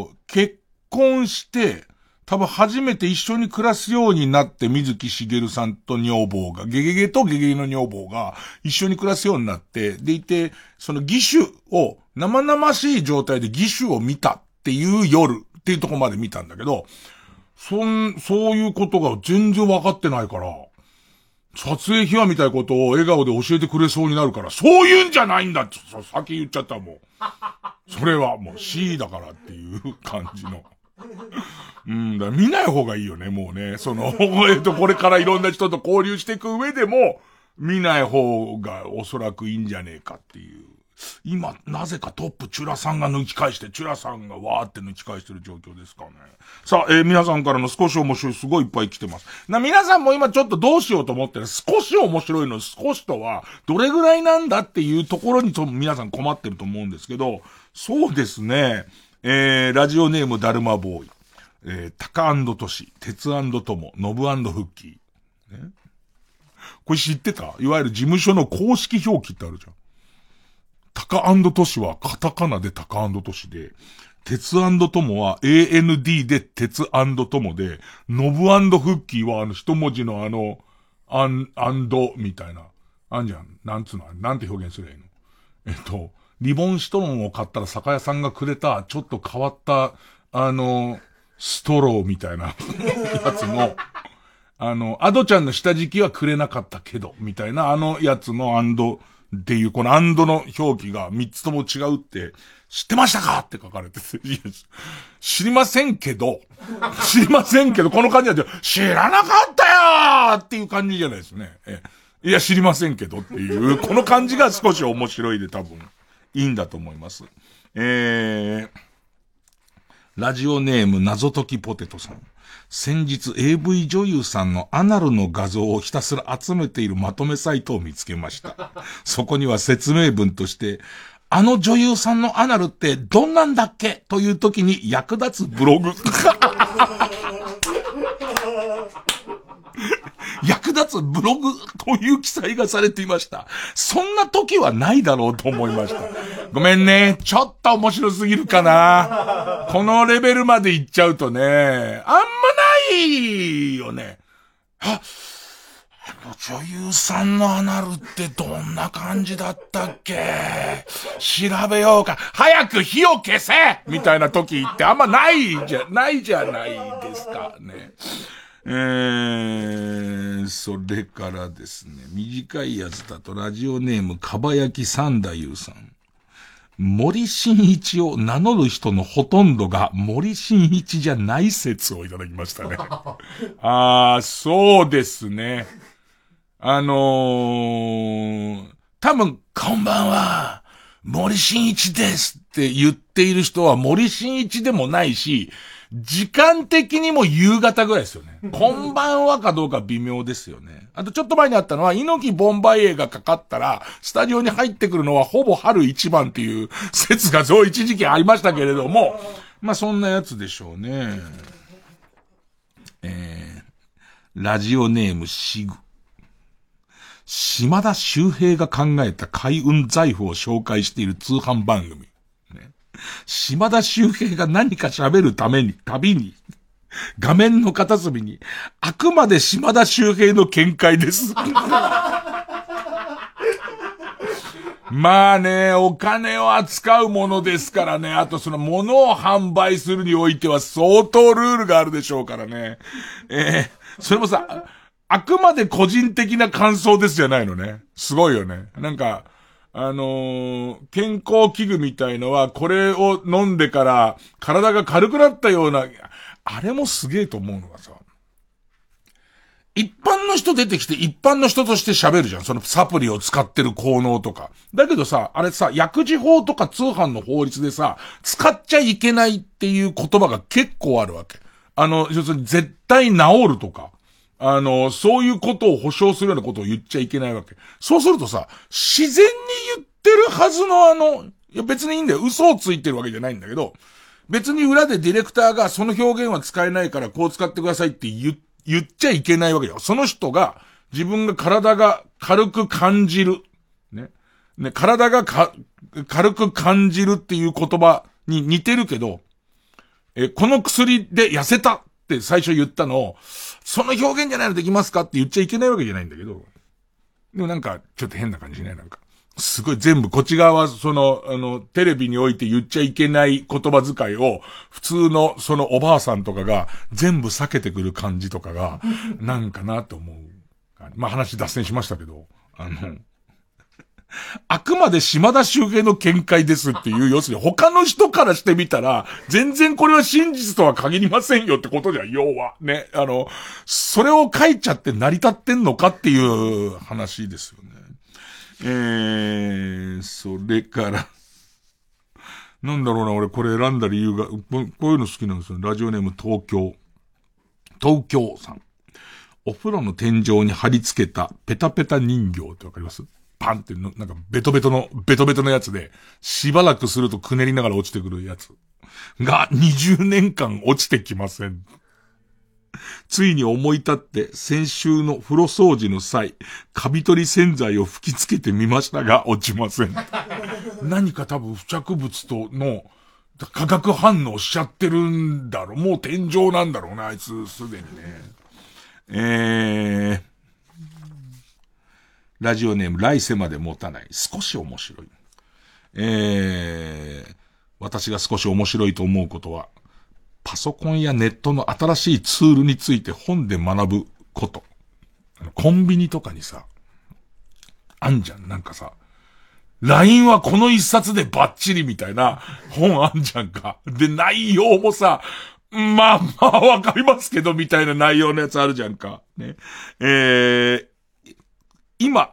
と、結婚して、多分初めて一緒に暮らすようになって水木しげるさんと女房が、ゲゲゲとゲゲゲの女房が一緒に暮らすようになって、でいて、その義手を、生々しい状態で義手を見たっていう夜っていうとこまで見たんだけど、そん、そういうことが全然わかってないから、撮影秘話みたいなことを笑顔で教えてくれそうになるから、そういうんじゃないんだって先言っちゃったもう。それはもう C だからっていう感じの。うん、だ見ない方がいいよね、もうね。その、えっと、これからいろんな人と交流していく上でも、見ない方がおそらくいいんじゃねえかっていう。今、なぜかトップチュラさんが抜き返して、チュラさんがわーって抜き返してる状況ですかね。さあ、えー、皆さんからの少し面白い、すごいいっぱい来てます。な、皆さんも今ちょっとどうしようと思ってる。少し面白いの、少しとは、どれぐらいなんだっていうところにと皆さん困ってると思うんですけど、そうですね、えー、ラジオネームダルマボーイ、えー、タカトシ、鉄トモ、ノブフッキー。ねこれ知ってた？いわゆる事務所の公式表記ってあるじゃん。タカトシはカタカナでタカトシで、鉄トモは AND で鉄トモで、ノブフッキーはあの一文字のあの、アン、アンドみたいな。あんじゃん。なんつうのなんて表現すればいいの？えっと、リボンシトロンを買ったら酒屋さんがくれた、ちょっと変わった、あの、ストローみたいな やつの、あの、アドちゃんの下敷きはくれなかったけど、みたいな、あのやつのアンド、っていう、このアンドの表記が3つとも違うって、知ってましたかって書かれてて、知りませんけど、知りませんけど、この感じだと、知らなかったよっていう感じじゃないですね。えいや、知りませんけどっていう、この感じが少し面白いで多分、いいんだと思います。えー、ラジオネーム謎解きポテトさん。先日 AV 女優さんのアナルの画像をひたすら集めているまとめサイトを見つけました。そこには説明文として、あの女優さんのアナルってどんなんだっけ？という時に役立つブログ。役立つブログという記載がされていました。そんな時はないだろうと思いました。ごめんね。ちょっと面白すぎるかな。このレベルまで行っちゃうとね、あんまないよね。あ、あの女優さんのアナルってどんな感じだったっけ？調べようか。早く火を消せみたいな時ってあんまないじゃ、ないじゃないですかね。えー、それからですね、短いやつだとラジオネームかばやき三太夫さん。森進一を名乗る人のほとんどが森進一じゃない説をいただきましたね。ああ、そうですね。あのー、多分、こんばんは、森進一ですって言っている人は森進一でもないし、時間的にも夕方ぐらいですよね。こんばんはかどうか微妙ですよね。あとちょっと前にあったのは、猪木ボンバイエがかかったら、スタジオに入ってくるのはほぼ春一番っていう説がそう一時期ありましたけれども、まあそんなやつでしょうね。えー、ラジオネームシグ。島田周平が考えた開運財布を紹介している通販番組。島田周平が何か喋るために、旅に、画面の片隅に、あくまで島田周平の見解です。まあね、お金を扱うものですからね。あとその物を販売するにおいては相当ルールがあるでしょうからね。えー、それもさ、あくまで個人的な感想ですじゃないのね。すごいよね。なんか、あのー、健康器具みたいのは、これを飲んでから体が軽くなったような、あれもすげえと思うのがさ、一般の人出てきて一般の人として喋るじゃん。そのサプリを使ってる効能とか。だけどさ、あれさ、薬事法とか通販の法律でさ、使っちゃいけないっていう言葉が結構あるわけ。あの、要するに絶対治るとか。あの、そういうことを保証するようなことを言っちゃいけないわけ。そうするとさ、自然に言ってるはずのあの、いや別にいいんだよ。嘘をついてるわけじゃないんだけど、別に裏でディレクターがその表現は使えないからこう使ってくださいって言っ言っちゃいけないわけよ。その人が、自分が体が軽く感じる。ね。ね、体がか、軽く感じるっていう言葉に似てるけど、え、この薬で痩せたって最初言ったのを、その表現じゃないのできますかって言っちゃいけないわけじゃないんだけど、でもなんか、ちょっと変な感じね、なんか。すごい全部こっち側はその、あの、テレビにおいて言っちゃいけない言葉遣いを、普通のそのおばあさんとかが全部避けてくる感じとかが、なんかなと思う。まあ話脱線しましたけど、あの、あくまで島田周平の見解ですっていう、要するに他の人からしてみたら、全然これは真実とは限りませんよってことじゃ、要は。ね。あの、それを書いちゃって成り立ってんのかっていう話ですよね。えー、それからなんだろうな、俺これ選んだ理由が、こういうの好きなんですよ。ラジオネーム東京。東京さん。お風呂の天井に貼り付けたペタペタ人形ってわかります？パンっての、なんかベトベトの、ベトベトのやつで、しばらくするとくねりながら落ちてくるやつ。が20年間落ちてきません。ついに思い立って先週の風呂掃除の際、カビ取り洗剤を吹き付けてみましたが落ちません。何か多分付着物との化学反応しちゃってるんだろう。もう天井なんだろうな、あいつすでにね。えー、ラジオネーム来世まで持たない。少し面白い。えー、私が少し面白いと思うことは、パソコンやネットの新しいツールについて本で学ぶこと。コンビニとかにさ、あんじゃん、なんかさ、LINE はこの一冊でバッチリみたいな本あんじゃんか。で、内容もさ、まあまあわかりますけど、みたいな内容のやつあるじゃんか。ね。えー、今、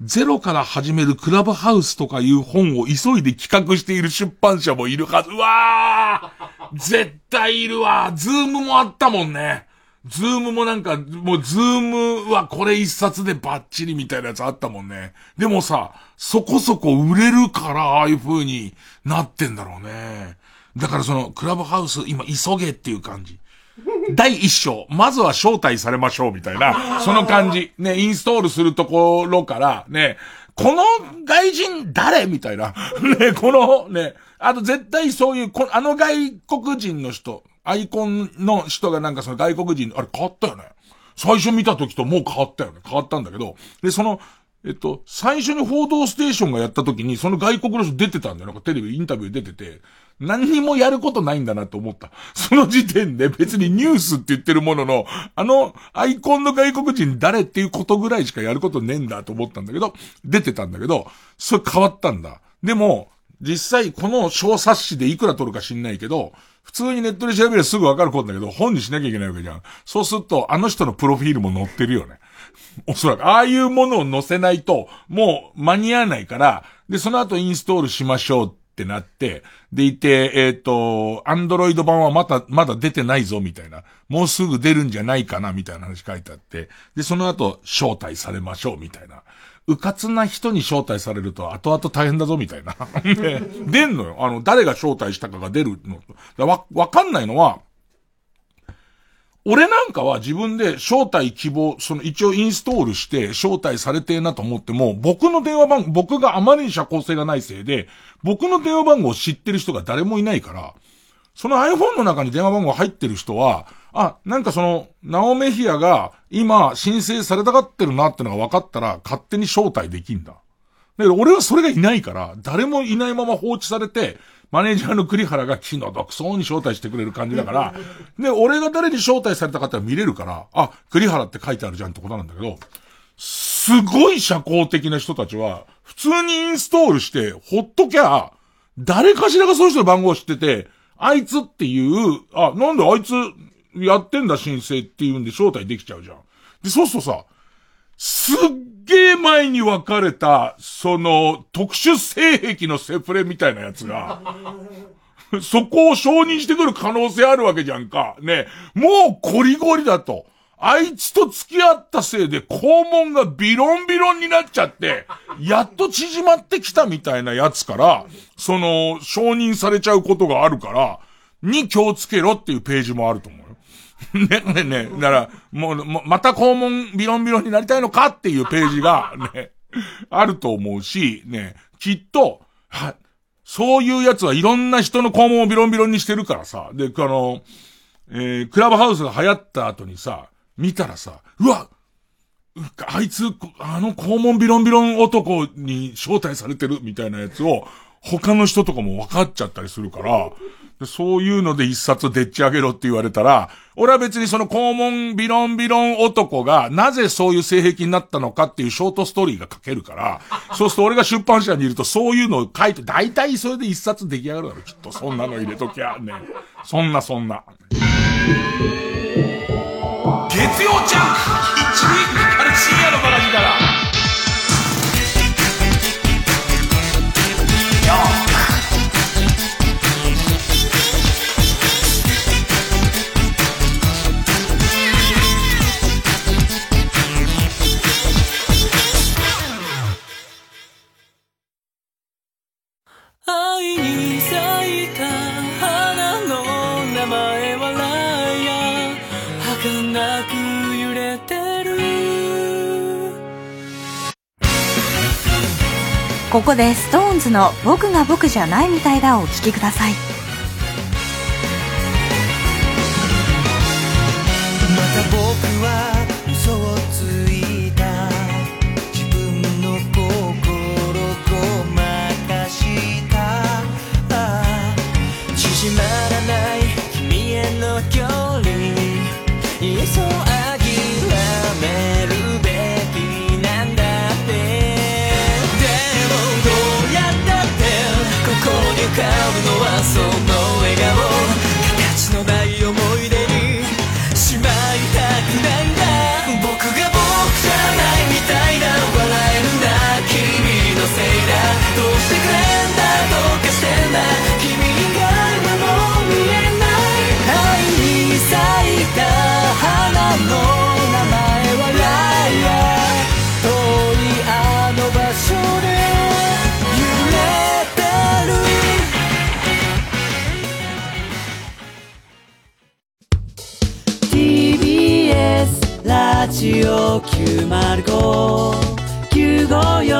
ゼロから始めるクラブハウスとかいう本を急いで企画している出版社もいるはず。うわー絶対いるわ Zoom もあったもんね。 Zoom もなんか、もう Zoom はこれ一冊でバッチリみたいなやつあったもんね。でもさ、そこそこ売れるからああいう風になってんだろうね。だからその、クラブハウス今急げっていう感じ。第一章、まずは招待されましょうみたいな、その感じ。ね、インストールするところから、ね、この外人誰みたいな。ね、この、ね、あと絶対そういう、こあの外国人の人、アイコンの人がなんかその外国人、あれ変わったよね。最初見た時ともう変わったよね。変わったんだけど。で、その、えっと、最初に報道ステーションがやった時に、その外国の人出てたんだよ。なんかテレビ、インタビュー出てて、何にもやることないんだなと思った。その時点で別にニュースって言ってるものの、あの、アイコンの外国人誰っていうことぐらいしかやることねえんだと思ったんだけど、出てたんだけど、それ変わったんだ。でも、実際この小冊子でいくら取るか知んないけど、普通にネットで調べればすぐわかることだけど、本にしなきゃいけないわけじゃん。そうすると、あの人のプロフィールも載ってるよね。おそらく、ああいうものを載せないと、もう間に合わないから、で、その後インストールしましょうっってなって、でいて、えっ、ー、と、アンドロイド版はまだ、まだ出てないぞ、みたいな。もうすぐ出るんじゃないかな、みたいな話書いてあって、で、その後、招待されましょう、みたいな。うかつな人に招待されると後々大変だぞみたいな。で、出んのよ。あの、誰が招待したかが出るの。わ、わかんないのは、俺なんかは自分で招待希望、その一応インストールして招待されてえなと思っても、僕の電話番、僕があまりに社交性がないせいで、僕の電話番号を知ってる人が誰もいないから、その iPhone の中に電話番号入ってる人は、あ、なんかその、ナオメヒアが今申請されたがってるなってのが分かったら勝手に招待できんだ。だけど俺はそれがいないから、誰もいないまま放置されて、マネージャーの栗原が気の毒そうに招待してくれる感じだから、で、俺が誰に招待されたかって見れるから、あ、栗原って書いてあるじゃんってことなんだけど、すごい社交的な人たちは、普通にインストールして、ほっときゃ、誰かしらがその人の番号を知ってて、あいつっていう、あ、なんであいつやってんだ申請っていうんで招待できちゃうじゃん。で、そうするとさ、すっげえ前に分かれた、その、特殊性癖のセフレみたいなやつが、そこを承認してくる可能性あるわけじゃんか。ね。もうゴリゴリだと。あいつと付き合ったせいで肛門がビロンビロンになっちゃって、やっと縮まってきたみたいなやつから、その、承認されちゃうことがあるから、に気をつけろっていうページもあると思うよ。ね、ね、ね、だから、もう、また肛門ビロンビロンになりたいのかっていうページが、ね、あると思うし、ね、きっと、は、そういうやつはいろんな人の肛門をビロンビロンにしてるからさ、で、あの、えー、クラブハウスが流行った後にさ、見たらさ、うわあいつ、あの肛門ビロンビロン男に招待されてるみたいなやつを、他の人とかも分かっちゃったりするから、そういうので一冊でっち上げろって言われたら、俺は別にその肛門ビロンビロン男がなぜそういう性癖になったのかっていうショートストーリーが書けるから、そうすると俺が出版社にいるとそういうのを書いて、大体それで一冊出来上がるだろ、きっと。そんなの入れときゃね。そんなそんな。月曜ジャンク一にかかる深夜のバカ力愛に咲いた花の名前なく揺れてる。ここで SixTONES の「僕が僕じゃないみたいだ」をお聴きください。ジオ905-954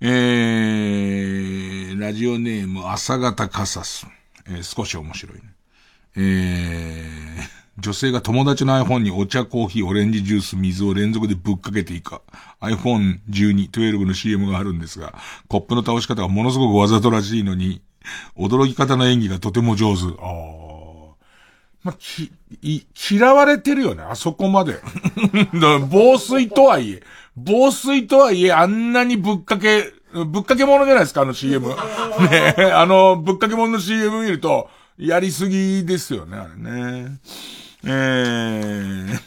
えー、ラジオネーム朝方カサス。えー、少し面白いね。えー、女性が友達の iPhone にお茶、コーヒー、オレンジジュース、水を連続でぶっかけていいか。iPhone12、12の CM があるんですが、コップの倒し方がものすごくわざとらしいのに、驚き方の演技がとても上手。ああ。まあ、き、い、嫌われてるよね、あそこまで。防水とはいえ、防水とはいえ、あんなにぶっかけ、ぶっかけ物じゃないですか、あの CM。ねあの、ぶっかけ物の CM 見ると、やりすぎですよね、あれね。えー、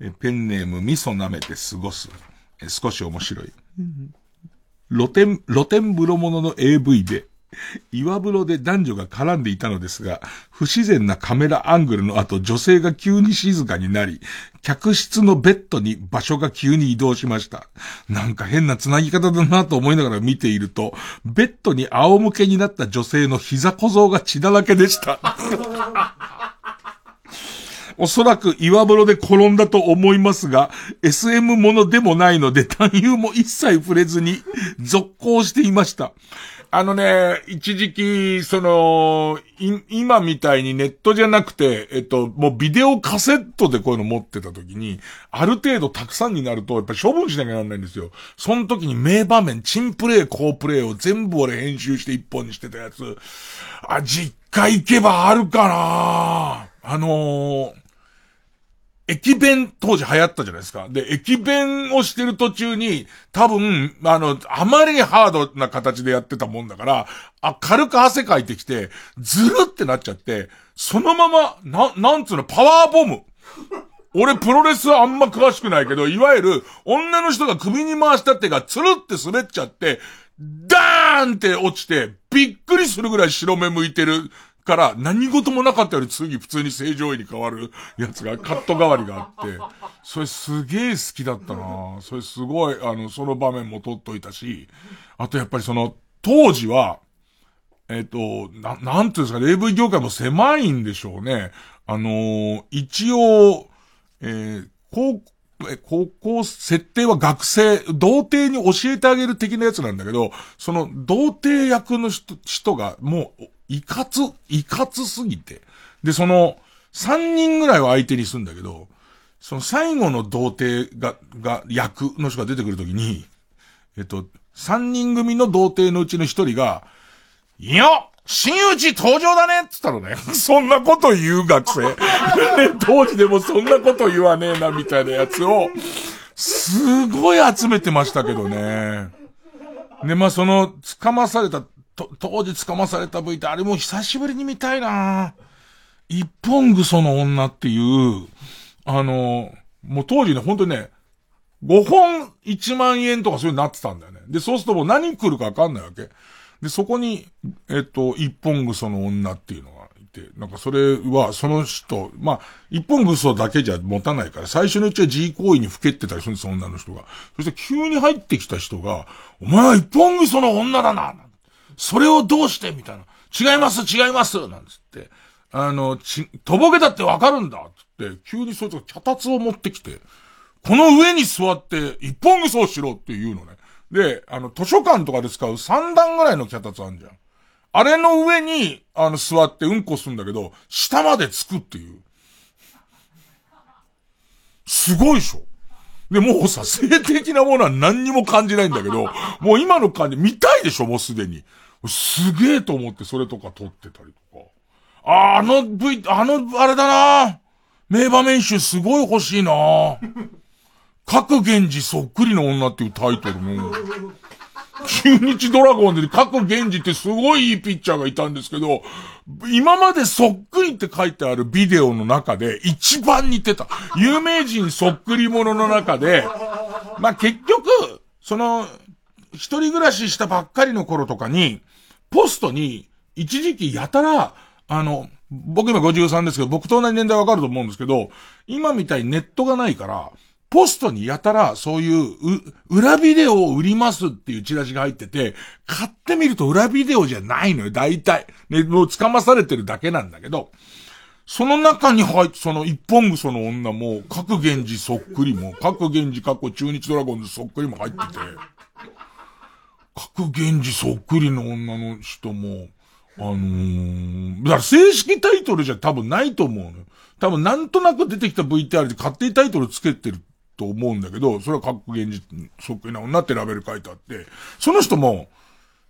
えペンネーム味噌舐めて過ごす。え少し面白い。露天、露天風呂物の AV で、岩風呂で男女が絡んでいたのですが、不自然なカメラアングルの後、女性が急に静かになり、客室のベッドに場所が急に移動しました。なんか変な繋ぎ方だなと思いながら見ていると、ベッドに仰向けになった女性の膝小僧が血だらけでした。おそらく岩風呂で転んだと思いますが、SM ものでもないので、単優も一切触れずに、続行していました。あのね、一時期、その、今みたいにネットじゃなくて、えっと、もうビデオカセットでこういうの持ってた時に、ある程度たくさんになると、やっぱ処分しなきゃならないんですよ。その時に名場面、チンプレイ、好プレイを全部俺編集して一本にしてたやつ。あ、実家行けばあるかなあのー駅弁当時流行ったじゃないですか。で、駅弁をしてる途中に、多分、あの、あまりにハードな形でやってたもんだから、あ、軽く汗かいてきて、ずるってなっちゃって、そのまま、な、なんつうの、パワーボム。俺プロレスはあんま詳しくないけど、いわゆる、女の人が首に回した手がつるって滑っちゃって、ダーンって落ちて、びっくりするぐらい白目向いてるから何事もなかったより次普通に正常位に変わるやつが、カット代わりがあって、それすげえ好きだったな。それすごい、あの、その場面も撮っといたし、あとやっぱりその、当時は、えっ、と、な、なんていうんですか、AV 業界も狭いんでしょうね。あのー、一応、えー、高高校、設定は学生、童貞に教えてあげる的なやつなんだけど、その童貞役の人人がもう、いかつ、いかつすぎて。で、その、3人ぐらいは相手にすんだけど、その最後の童貞が、が、役の人が出てくるときに、えっと、3人組の童貞のうちの1人が、いや新内登場だねって言ったのね。そんなこと言う学生。当時でもそんなこと言わねえなみたいなやつを、すごい集めてましたけどね。で、まあ、その、捕まされた、と、当時捕まされた V ってあれも久しぶりに見たいな一本ぐその女っていう、あの、もう当時ね、ほんとね、5本1万円とかそういうになってたんだよね。で、そうするともう何来るかわかんないわけ。で、そこに、えっと、一本ぐその女っていうのがいて、なんかそれは、その人、まあ、一本ぐそだけじゃ持たないから、最初のうちは G 行為にふけてたりするんです、女の人が。そして急に入ってきた人が、お前は一本ぐその女だなそれをどうして？みたいな。違います違いますなんつって。あの、ち、とぼけだってわかるんだつって、急にそいつが脚立を持ってきて、この上に座って一本ぐそをしろって言うのね。で、あの、図書館とかで使う3段ぐらいの脚立あるじゃん。あれの上に、あの、座ってうんこするんだけど、下までつくっていう。すごいでしょで、もうさ、性的なものは何にも感じないんだけど、もう今の感じ見たいでしょもうすでに。すげえと思ってそれとか撮ってたりとか。あ、あの V、あの、あれだな名場面集すごい欲しいな各源氏そっくりの女っていうタイトルの、中日ドラゴンで各源氏ってすごいいいピッチャーがいたんですけど、今までそっくりって書いてあるビデオの中で一番似てた。有名人そっくりものの中で、まあ、結局、その、一人暮らししたばっかりの頃とかに、ポストに一時期やたら、あの、僕今53ですけど、僕と同じ年代わかると思うんですけど、今みたいにネットがないから、ポストにやたらそういう、う、裏ビデオを売りますっていうチラシが入ってて、買ってみると裏ビデオじゃないのよ、大体。ね、もう捕まされてるだけなんだけど、その中に入って、その一本ぐその女も、各源氏そっくりも、各源氏過去中日ドラゴンズそっくりも入ってて、各源氏そっくりの女の人も、あのー、だから正式タイトルじゃ多分ないと思うのよ。多分なんとなく出てきた VTR で勝手にタイトルつけてると思うんだけど、それは各源氏そっくりな女ってラベル書いてあって、その人も、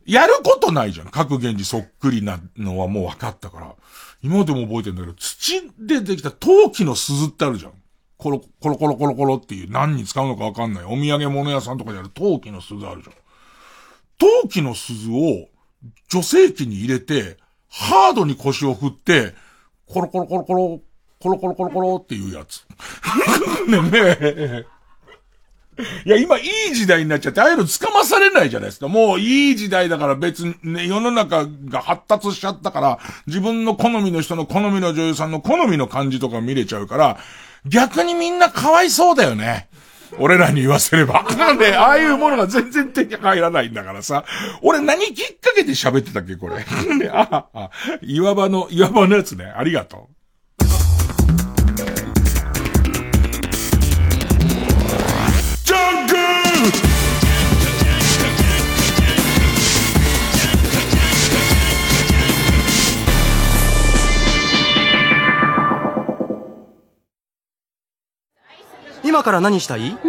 やることないじゃん。各源氏そっくりなのはもう分かったから。今でも覚えてるんだけど、土でできた陶器の鈴ってあるじゃん。コロ、コロコロコロコロっていう何に使うのか分かんない。お土産物屋さんとかである陶器の鈴あるじゃん。陶器の鈴を女性器に入れて、ハードに腰を振って、コロコロコロコロ、コロコロコロコロっていうやつ。ねねいや、今いい時代になっちゃって、ああいうの捕まされないじゃないですか。もういい時代だから別にね、世の中が発達しちゃったから、自分の好みの人の好みの女優さんの好みの感じとか見れちゃうから、逆にみんなかわいそうだよね。俺らに言わせれば。なんで、ああいうものが全然手に入らないんだからさ。俺何きっかけで喋ってたっけこれ。あ、あ、岩場の、岩場のやつね。ありがとう。今から何したい？うー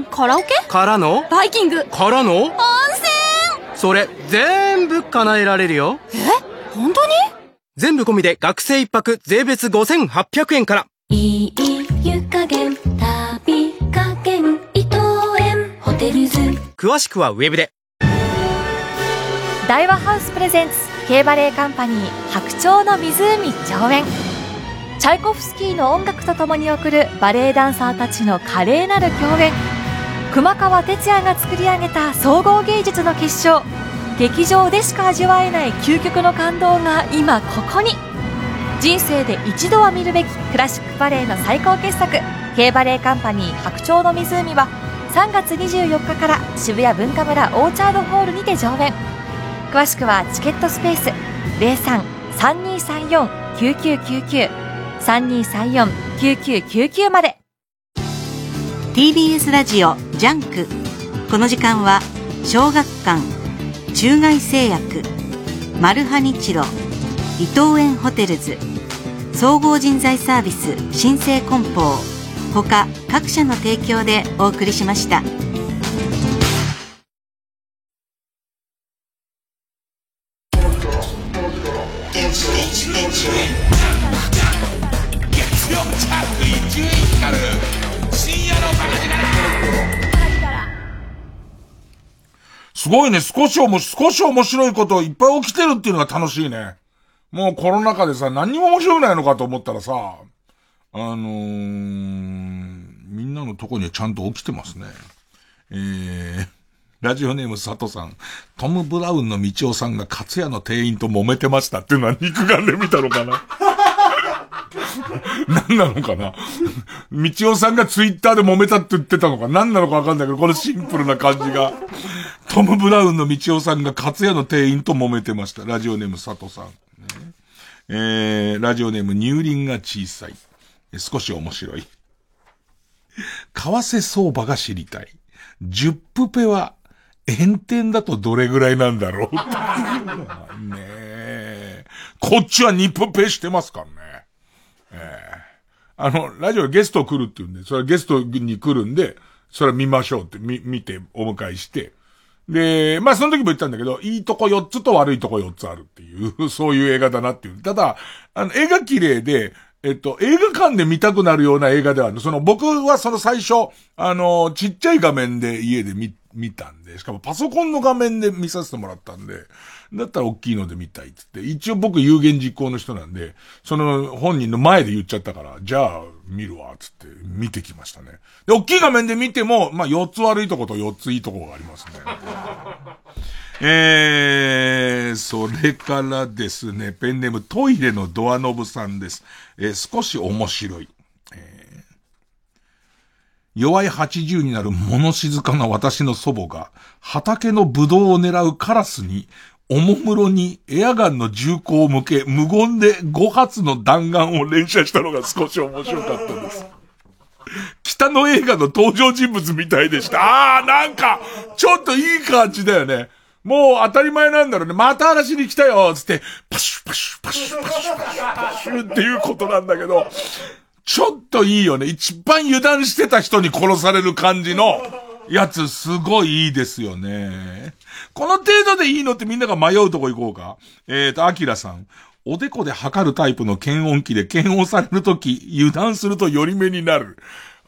ん、カラオケ？からの？バイキング。からの？温泉。それ、全部叶えられるよ。え？本当に？全部込みで学生一泊税別5800円から。いい湯加減旅加減伊藤園。ホテルズ。詳しくはウェブで。大和ハウスプレゼンツ K バレエカンパニー白鳥の湖上演チャイコフスキーの音楽とともに送るバレエダンサーたちの華麗なる共演。熊川哲也が作り上げた総合芸術の結晶。劇場でしか味わえない究極の感動が今ここに。人生で一度は見るべきクラシックバレエの最高傑作 K バレエカンパニー白鳥の湖は3月24日から渋谷文化村オーチャードホールにて上演。詳しくはチケットスペース03-3234-9999 3234-9999まで TBS ラジオジャンクこの時間は小学館中外製薬マルハニチロ伊藤園ホテルズ総合人材サービス新生梱包他各社の提供でお送りしました。すごいね、少しおも、少し面白いこといっぱい起きてるっていうのが楽しいね。もうコロナ禍でさ、何にも面白くないのかと思ったらさ、あのー、みんなのとこにはちゃんと起きてますね。えー、ラジオネーム佐藤さん。トム・ブラウンの道夫さんがカツヤの店員と揉めてましたっていうのは肉眼で見たのかな何なのかな？道夫さんがツイッターで揉めたって言ってたのか？何なのかわかんないけど、このシンプルな感じが。トム・ブラウンの道夫さんがカツヤの店員と揉めてました。ラジオネーム佐藤さん。ね、えー、ラジオネーム乳輪が小さい。少し面白い。為替相場が知りたい。10プペは円転だとどれぐらいなんだろう？ねえ。こっちは2プペしてますからね？ええあの、ラジオゲスト来るって言うんで、それはゲストに来るんで、それは見ましょうって、み、見てお迎えして。で、まあその時も言ったんだけど、いいとこ4つと悪いとこ4つあるっていう、そういう映画だなっていう。ただ、あの、絵が綺麗で、えっと、映画館で見たくなるような映画ではある。その、僕はその最初、あの、ちっちゃい画面で家で見、見たんで、しかもパソコンの画面で見させてもらったんで、だったら大きいので見たいっつって、一応僕有言実行の人なんで、その本人の前で言っちゃったから、じゃあ見るわ、つって見てきましたね。で、大きい画面で見ても、まあ4つ悪いとこと4ついいとこがありますね。えー、それからですね、ペンネームトイレのドアノブさんです。えー、少し面白い。弱い80になる物静かな私の祖母が、畑のブドウを狙うカラスに、おもむろにエアガンの銃口を向け、無言で5発の弾丸を連射したのが少し面白かったです。北の映画の登場人物みたいでした。あー、なんか、ちょっといい感じだよね。もう当たり前なんだろうね。また嵐に来たよつって、パシュパシュパシュパシュパシュパシュっていうことなんだけど、ちょっといいよね。一番油断してた人に殺される感じのやつ、すごいいいですよね。この程度でいいのってみんなが迷うとこ行こうか。えーと、アキラさん。おでこで測るタイプの検温器で検温されるとき、油断するとより目になる。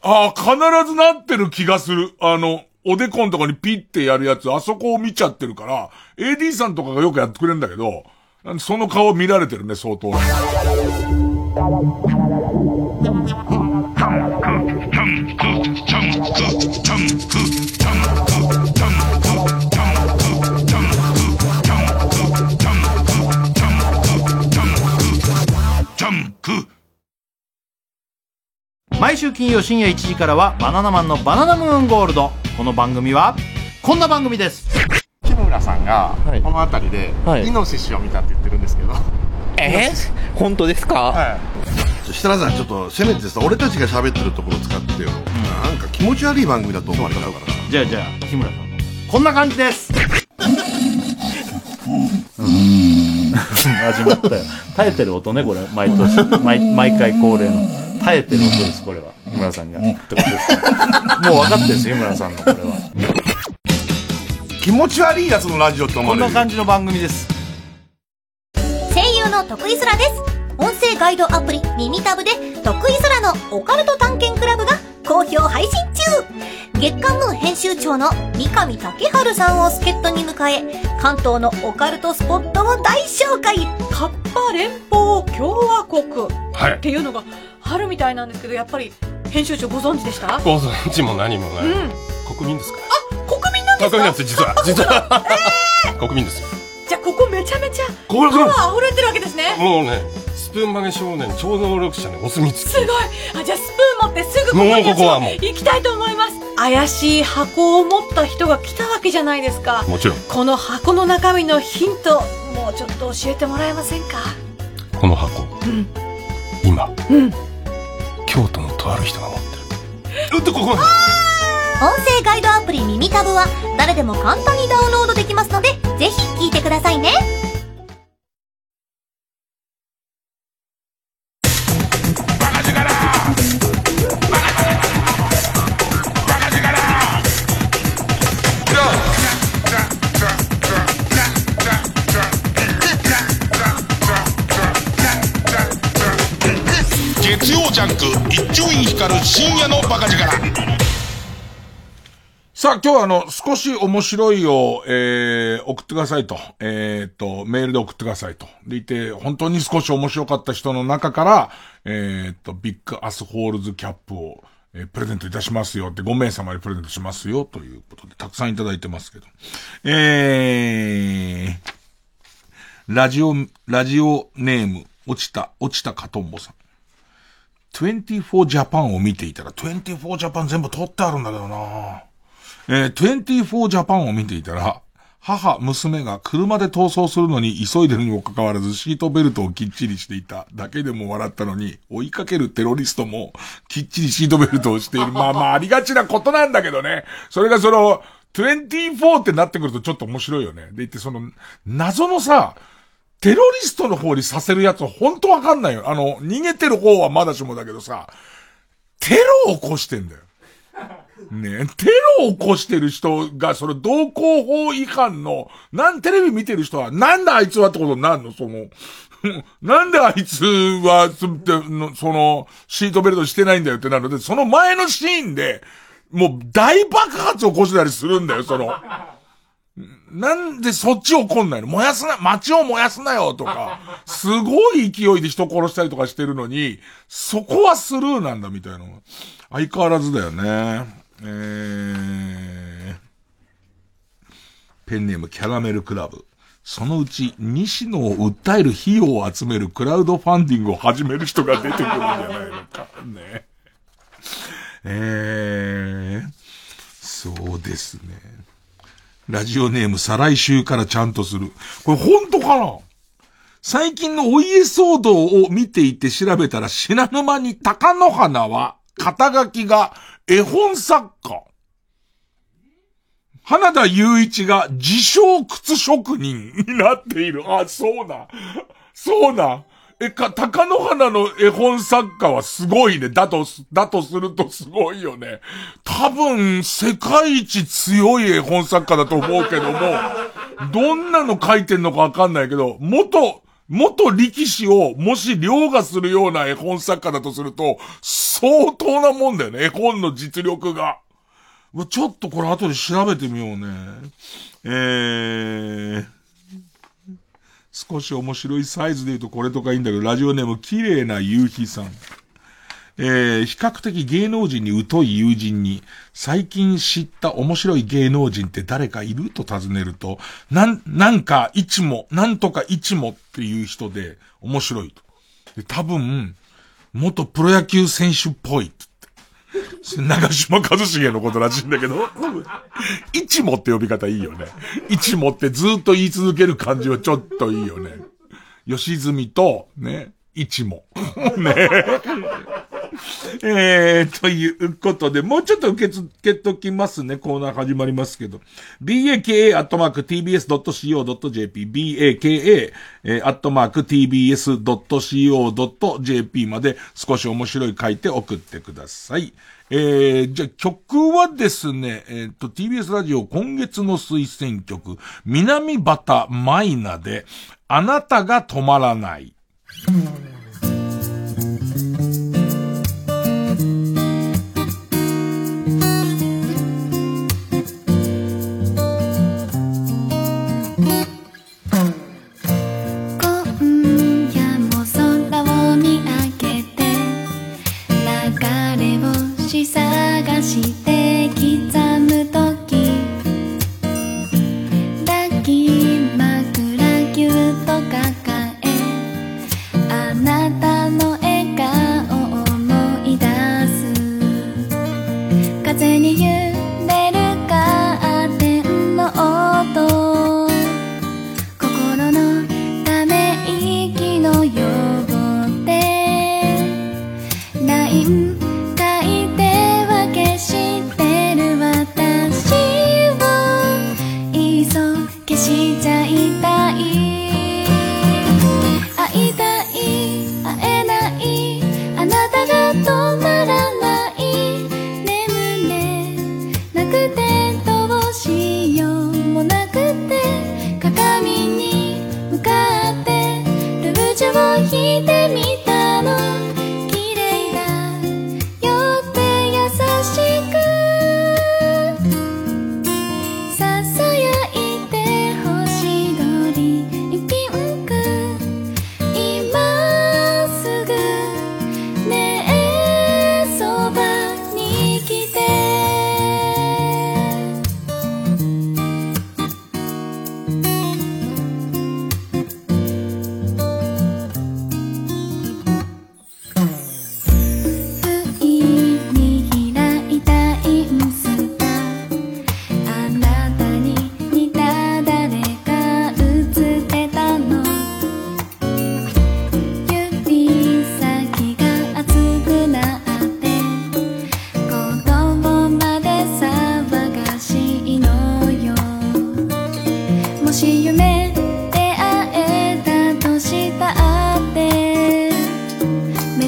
ああ、必ずなってる気がする。あの、おでこんとこにピッてやるやつ、あそこを見ちゃってるから、AD さんとかがよくやってくれるんだけど、その顔見られてるね、相当。毎週金曜深夜1時からはバナナマンのバナナムーンゴールド。この番組はこんな番組です。木村さんがこの辺りでイノシシを見たって言ってるんですけど、え？本当ですか？はい。設楽さんちょっとせめてさ俺たちが喋ってるところ使ってよ、なんか気持ち悪い番組だと思われたから。じゃあじゃあ日村さんこんな感じです。始まったよ。耐えてる音ねこれ。毎年。毎毎回恒例の耐えてる音ですこれは日村さんには。ってことですね。もう分かってるんですよ、日村さんのこれは。気持ち悪いやつのラジオと思こんな感じの番組です。声優の徳井空です。音声ガイドアプリ耳タブで徳井空のオカルト探検クラブが好評配信中。月刊ムー編集長の三上竹春さんを助っ人に迎え、関東のオカルトスポットを大紹介。カッパ連邦共和国。はい。っていうのがあるみたいなんですけど、やっぱり編集長ご存知でした？ご存知も何もない。うん。国民ですか？国民なんですか？国民なんです、実は。実は。国民ですよ。じゃあここめちゃめちゃここパワー溢れてるわけですね。もうね、スプーン曲げ少年超能力者のお墨付き。すごいあ、じゃあスプーン持ってすぐここにもうここはもう行きたいと思います。怪しい箱を持った人が来たわけじゃないですか。もちろん。この箱の中身のヒント、もうちょっと教えてもらえませんか？この箱、うん。今、うん。京都のとある人が持ってる。うっとここ音声ガイドアプリ耳タブは誰でも簡単にダウンロードできますので、ぜひ聞いてくださいね。深夜のバカ力さあ、今日はあの、少し面白いを、えー、送ってくださいと。えー、と、メールで送ってくださいと。でいて、本当に少し面白かった人の中から、えー、と、ビッグアスホールズキャップを、えープレゼントいたしますよって5名様にプレゼントしますよということで、たくさんいただいてますけど。えー、ラジオ、ラジオネーム、落ちた、落ちたかとんぼさん。24ジャパンを見ていたら、24ジャパン全部撮ってあるんだけどなえー、24ジャパンを見ていたら、母、娘が車で逃走するのに急いでるにもかかわらずシートベルトをきっちりしていただけでも笑ったのに、追いかけるテロリストもきっちりシートベルトをしている。まあまあありがちなことなんだけどね。それがその、24ってなってくるとちょっと面白いよね。で言ってその、謎のさ、テロリストの方にさせるやつ本当わかんないよ。あの、逃げてる方はまだしもだけどさ、テロを起こしてんだよ。ねテロを起こしてる人が、その道交法違反の、なん、テレビ見てる人は、なんだあいつはってことになるの？その、なんであいつは、つってのその、シートベルトしてないんだよってなるので、その前のシーンで、もう大爆発を起こしたりするんだよ、その。なんでそっち怒んないの？燃やすな、街を燃やすなよとか、すごい勢いで人殺したりとかしてるのに、そこはスルーなんだみたいな。相変わらずだよね。えー、ペンネームキャラメルクラブ。そのうち、西野を訴える費用を集めるクラウドファンディングを始める人が出てくるんじゃないのか。ね。えー、そうですね。ラジオネーム再来週からちゃんとする。これ本当かな？最近のお家騒動を見ていて調べたら信濃間に高野花は肩書きが絵本作家。花田雄一が自称靴職人になっている。あ、そうな。そうな。え、か、高野花の絵本作家はすごいね。だと、だとするとすごいよね。多分、世界一強い絵本作家だと思うけども、どんなの書いてんのかわかんないけど、元、元力士をもし凌駕するような絵本作家だとすると、相当なもんだよね。絵本の実力が。ちょっとこれ後で調べてみようね。えー、少し面白いサイズで言うとこれとかいいんだけど、ラジオネーム綺麗な夕日さん。えー、比較的芸能人に疎い友人に、最近知った面白い芸能人って誰かいると尋ねると、なん、なんか一も、なんとか一もっていう人で面白いと。多分、元プロ野球選手っぽい。長島一茂のことらしいんだけど、一もって呼び方いいよね。一もってずっと言い続ける感じはちょっといいよね。吉住と、ね、一も。ね。えー、ということで、もうちょっと受け付けときますね。コーナー始まりますけど。baka.tbs.co.jp、baka.tbs.co.jp まで少し面白い書いて送ってください。えー、じゃ曲はですね、えっ、と、TBS ラジオ今月の推薦曲、南畑マイナで、あなたが止まらない。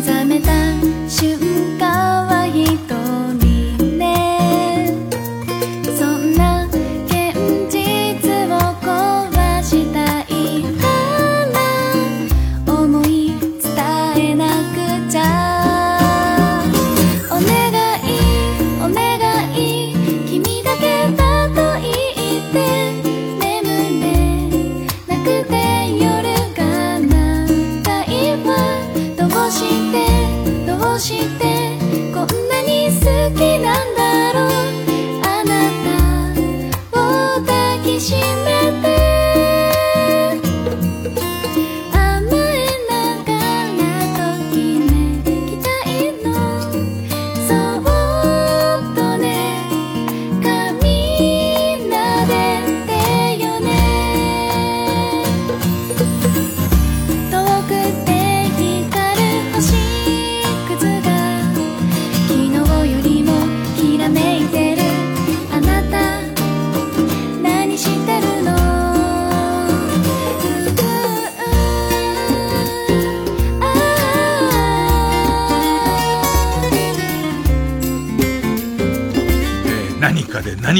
何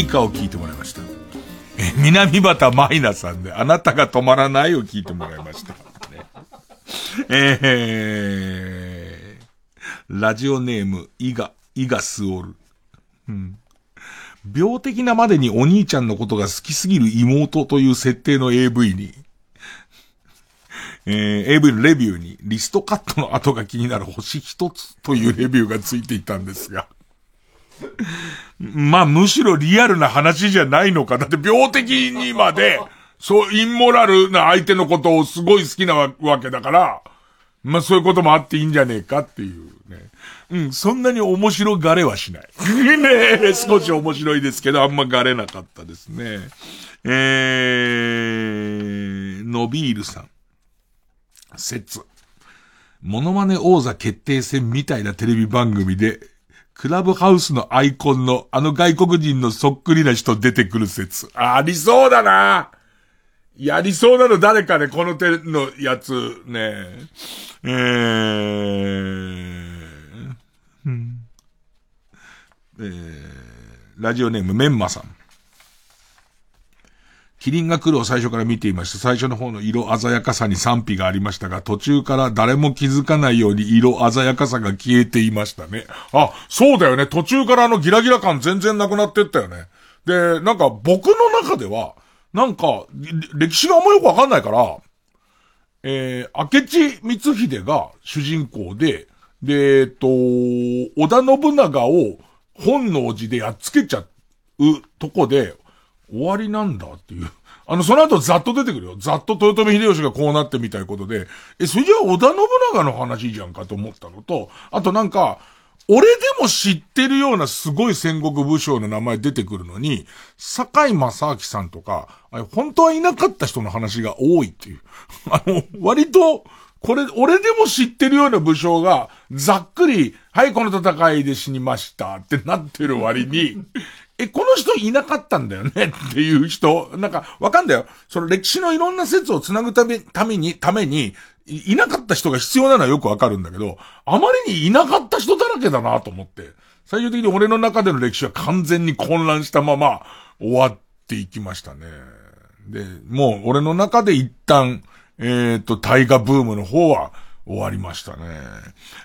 かを聞いてもらいました。え、南畑マイナさんで、あなたが止まらないを聞いてもらいました。ね、えー、ラジオネーム、イガ、イガスオル。うん。病的なまでにお兄ちゃんのことが好きすぎる妹という設定の AV に、えー、AV のレビューに、リストカットの後が気になる星一つというレビューがついていたんですが、まあ、むしろリアルな話じゃないのか。だって病的にまで、そう、インモラルな相手のことをすごい好きなわけだから、まあそういうこともあっていいんじゃねえかっていうね。うん、そんなに面白がれはしない。ねえ少し面白いですけど、あんまがれなかったですね。えー、ノビールさん。説。モノマネ王座決定戦みたいなテレビ番組で、クラブハウスのアイコンのあの外国人のそっくりな人出てくる説。ありそうだなやりそうなの誰かね、この手のやつ、ね。えー、うん、えー、ラジオネームメンマさん。キリンが来るを最初から見ていました。最初の方の色鮮やかさに賛否がありましたが、途中から誰も気づかないように色鮮やかさが消えていましたね。あ、そうだよね。途中からあのギラギラ感全然なくなってったよね。で、なんか僕の中では、なんか、歴史があんまよくわかんないから、えー、明智光秀が主人公で、で、えっと、織田信長を本能寺でやっつけちゃうとこで、終わりなんだっていう。あの、その後ざっと出てくるよ。ざっと豊臣秀吉がこうなってみたいことで、え、それじゃあ織田信長の話じゃんかと思ったのと、あとなんか、俺でも知ってるようなすごい戦国武将の名前出てくるのに、堺正明さんとか、本当はいなかった人の話が多いっていう。あの、割と、これ、俺でも知ってるような武将が、ざっくり、はい、この戦いで死にましたってなってる割に、え、この人いなかったんだよねっていう人、なんか、わかんだよ。その歴史のいろんな説を繋ぐため、ために、ために、いなかった人が必要なのはよくわかるんだけど、あまりにいなかった人だらけだなと思って、最終的に俺の中での歴史は完全に混乱したまま終わっていきましたね。で、もう俺の中で一旦、えっ、ー、と、大河ブームの方は終わりましたね。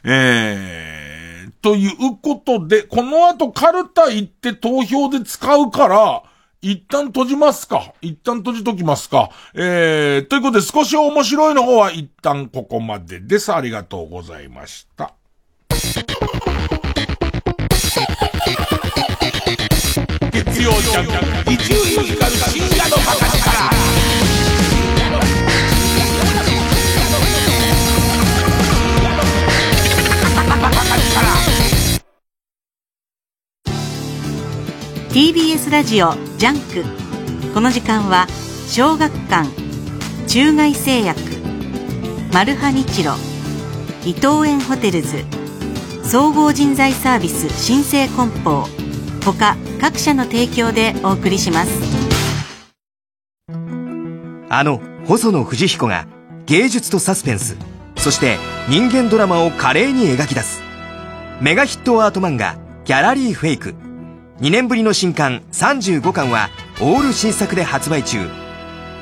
えー、ということで、この後カルタ行って投票で使うから、一旦閉じますか。一旦閉じときますか。えー、ということで少し面白いの方は一旦ここまでです。ありがとうございました。月曜 JUNK、一流ミュ TBS ラジオ JUNK。この時間は小学館中外製薬マルハニチロ伊藤園ホテルズ総合人材サービス新生梱包他各社の提供でお送りします。あの細野藤彦が芸術とサスペンスそして人間ドラマを華麗に描き出す。メガヒットアート漫画ギャラリーフェイク。2年ぶりの新刊35巻はオール新作で発売中。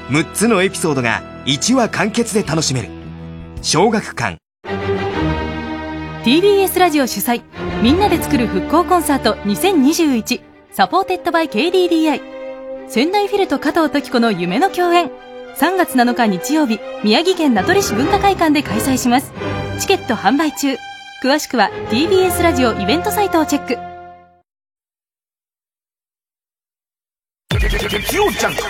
6つのエピソードが1話完結で楽しめる。小学館。TBS ラジオ主催みんなで作る復興コンサート2021 supported by KDDI 仙台フィルと加藤登紀子の夢の共演。3月7日日曜日宮城県名取市文化会館で開催します。チケット販売中。詳しくは TBS ラジオイベントサイトをチェック。月曜ジャンク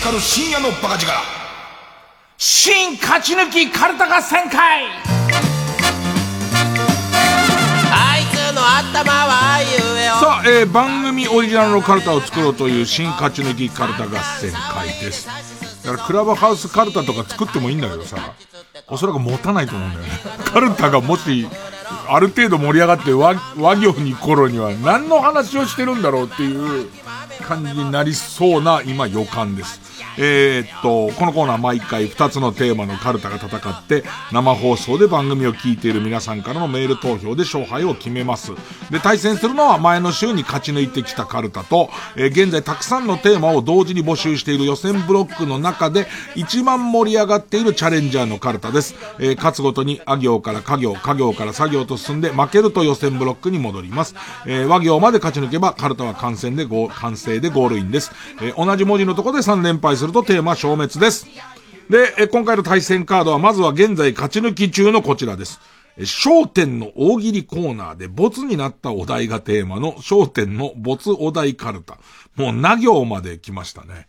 光る深夜のバカ力。新勝ち抜きカルタ合戦会さあ、えー、番組オリジナルのカルタを作ろうという新勝ち抜きカルタ合戦会です。だからクラブハウスカルタとか作ってもいいんだけどさおそらく持たないと思うんだよね。カルタがもしある程度盛り上がって和和行に頃には何の話をしてるんだろうっていう感じになりそうな今予感です。えー、っと、このコーナー毎回2つのテーマのカルタが戦って、生放送で番組を聞いている皆さんからのメール投票で勝敗を決めます。で、対戦するのは前の週に勝ち抜いてきたカルタと、えー、現在たくさんのテーマを同時に募集している予選ブロックの中で、一番盛り上がっているチャレンジャーのカルタです。えー、勝つごとに、あ行から家行、家行から作業と進んで、負けると予選ブロックに戻ります。えー、和行まで勝ち抜けば、カルタは完成でゴー、完成でゴールインです。えー、同じ文字のとこで3連敗するとテーマ消滅です。で、今回の対戦カードはまずは現在勝ち抜き中のこちらです。焦点の大喜利コーナーでボツになったお題がテーマの焦点のボツお題カルタ。もうな行まで来ましたね。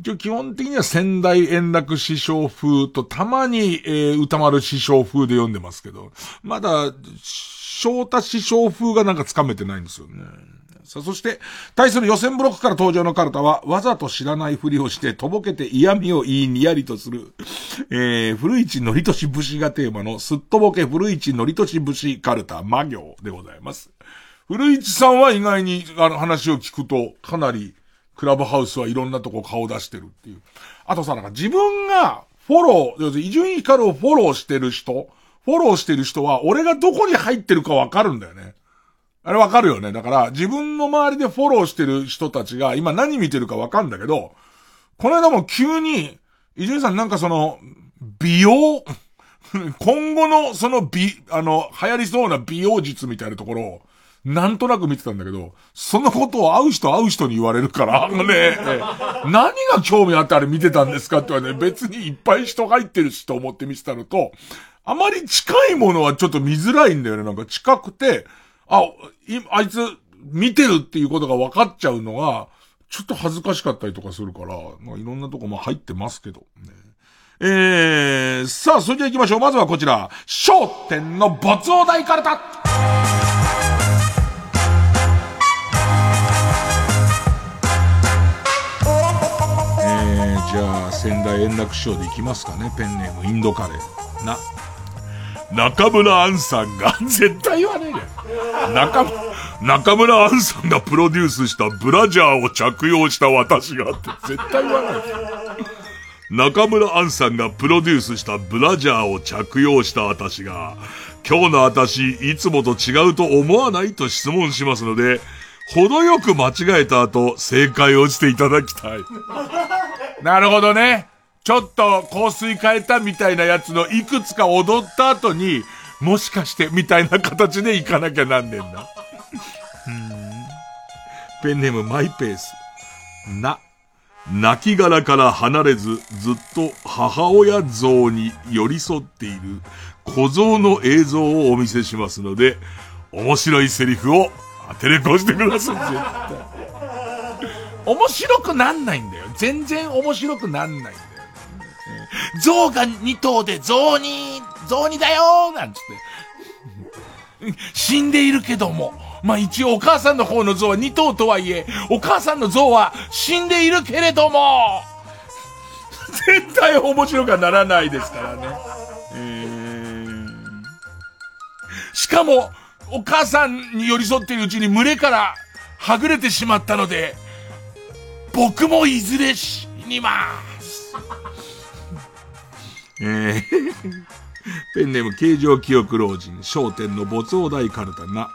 一応基本的には仙台円楽師匠風とたまに、えー、歌丸師匠風で読んでますけど、まだ、翔太師匠風がなんかつかめてないんですよね。さあ、そして、対する予選ブロックから登場のカルタは、わざと知らないふりをして、とぼけて嫌味を言いにやりとする、えー、古市のりとし節がテーマの、すっとぼけ古市のりとし節カルタ、魔行でございます。古市さんは意外に、あの話を聞くと、かなり、クラブハウスはいろんなとこ顔出してるっていう。あとさ、なんか自分がフォロー、要するに伊集院光をフォローしてる人、フォローしてる人は俺がどこに入ってるかわかるんだよね。あれわかるよね。だから自分の周りでフォローしてる人たちが今何見てるかわかるんだけど、この間も急に、伊集院さんなんかその、美容？今後のその美、あの、流行りそうな美容術みたいなところを、なんとなく見てたんだけど、そのことを会う人会う人に言われるから、ね、何が興味あってあれ見てたんですかって言われて、別にいっぱい人入ってるしと思って見てたのと、あまり近いものはちょっと見づらいんだよね。なんか近くて、あ、いあいつ見てるっていうことが分かっちゃうのが、ちょっと恥ずかしかったりとかするから、まあ、いろんなとこも入ってますけど、ね。えー、さあ、それでは行きましょう。まずはこちら、商店の没王大カルタじゃあ、仙台円楽師匠でいきますかね。ペンネームインドカレー。な、中村アンさんが、絶対言わねえじゃん。中、中村アンさんがプロデュースしたブラジャーを着用した私がって絶対言わないで。中村アンさんがプロデュースしたブラジャーを着用した私が、今日の私、いつもと違うと思わないと質問しますので、程よく間違えた後、正解をしていただきたい。なるほどね。ちょっと香水変えたみたいなやつのいくつか踊った後に、もしかしてみたいな形で行かなきゃなんねんな。ペンネームマイペース。な。亡骸から離れず、ずっと母親像に寄り添っている小像の映像をお見せしますので、面白いセリフを当てれこしてください、絶対。面白くなんないんだよ。全然面白くなんないんだよ。象が2頭で象に、象にだよなんつって。死んでいるけども。まあ一応お母さんの方の象は2頭とはいえ、お母さんの象は死んでいるけれども、絶対面白くはならないですからね。えー、しかも、お母さんに寄り添っているうちに群れからはぐれてしまったので、僕もいずれ死にます。えー、ペンネーム形状記憶老人、商店の没王大カルタな。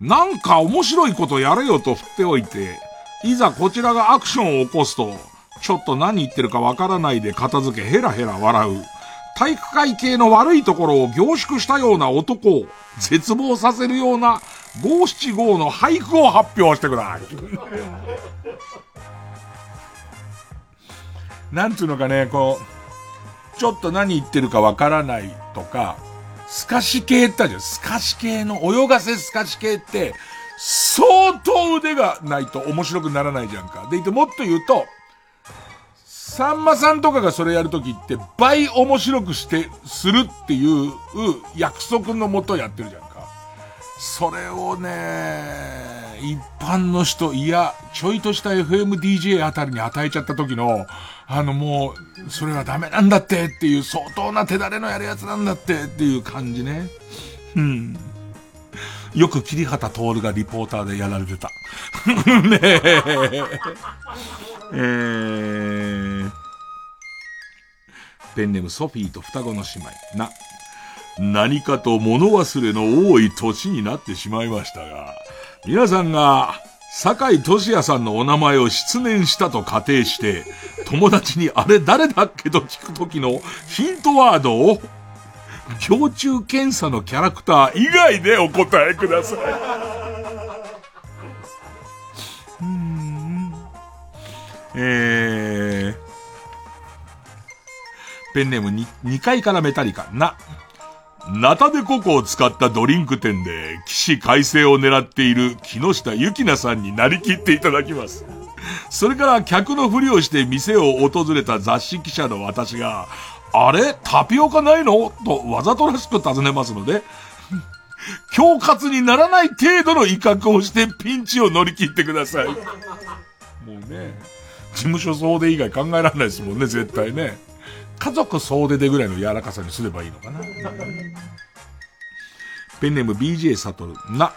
なんか面白いことやれよと振っておいて、いざこちらがアクションを起こすと、ちょっと何言ってるかわからないで片付けヘラヘラ笑う。体育会系の悪いところを凝縮したような男を絶望させるような五七五の俳句を発表してください。なんつうのかね、こう、ちょっと何言ってるかわからないとか、透かし系ってあるじゃん。透かし系の、泳がせ透かし系って、相当腕がないと面白くならないじゃんか。でいてもっと言うと、さんまさんとかがそれやるときって倍面白くして、するっていう約束のもとやってるじゃんか。それをね、一般の人、いや、ちょいとした FMDJ あたりに与えちゃった時の、あのもう、それはダメなんだってっていう相当な手だれのやるやつなんだってっていう感じね。うん。よく桐畑徹がリポーターでやられてた。ねえ。えー、ペンネムソフィーと双子の姉妹。な。何かと物忘れの多い年になってしまいましたが、皆さんが、坂井俊也さんのお名前を失念したと仮定して、友達にあれ誰だっけと聞くときのヒントワードを、胸中検査のキャラクター以外でお答えください。えー、ペンネーム 2, 2階からメタリカな。ナタデココを使ったドリンク店で、起死改正を狙っている木下ゆきなさんになりきっていただきます。それから客のふりをして店を訪れた雑誌記者の私が、あれ？タピオカないの？とわざとらしく尋ねますので、恐喝にならない程度の威嚇をしてピンチを乗り切ってください。もうね、事務所総出以外考えられないですもんね、絶対ね。家族総出でぐらいの柔らかさにすればいいのかな。ペンネーム BJ サトル。な。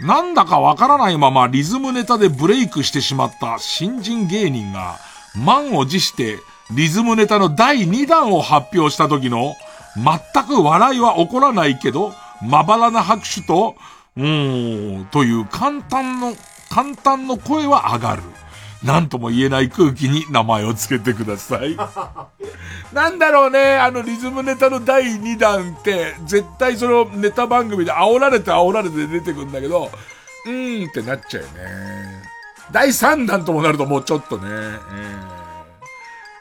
なんだかわからないままリズムネタでブレイクしてしまった新人芸人が満を持してリズムネタの第2弾を発表した時の全く笑いは起こらないけど、まばらな拍手と、うーん、という簡単の、簡単の声は上がる。なんとも言えない空気に名前を付けてください。なんだろうね、あのリズムネタの第2弾って、絶対そのネタ番組で煽られて煽られて出てくんだけど、うーんってなっちゃうよね。第3弾ともなるともうちょっとね、え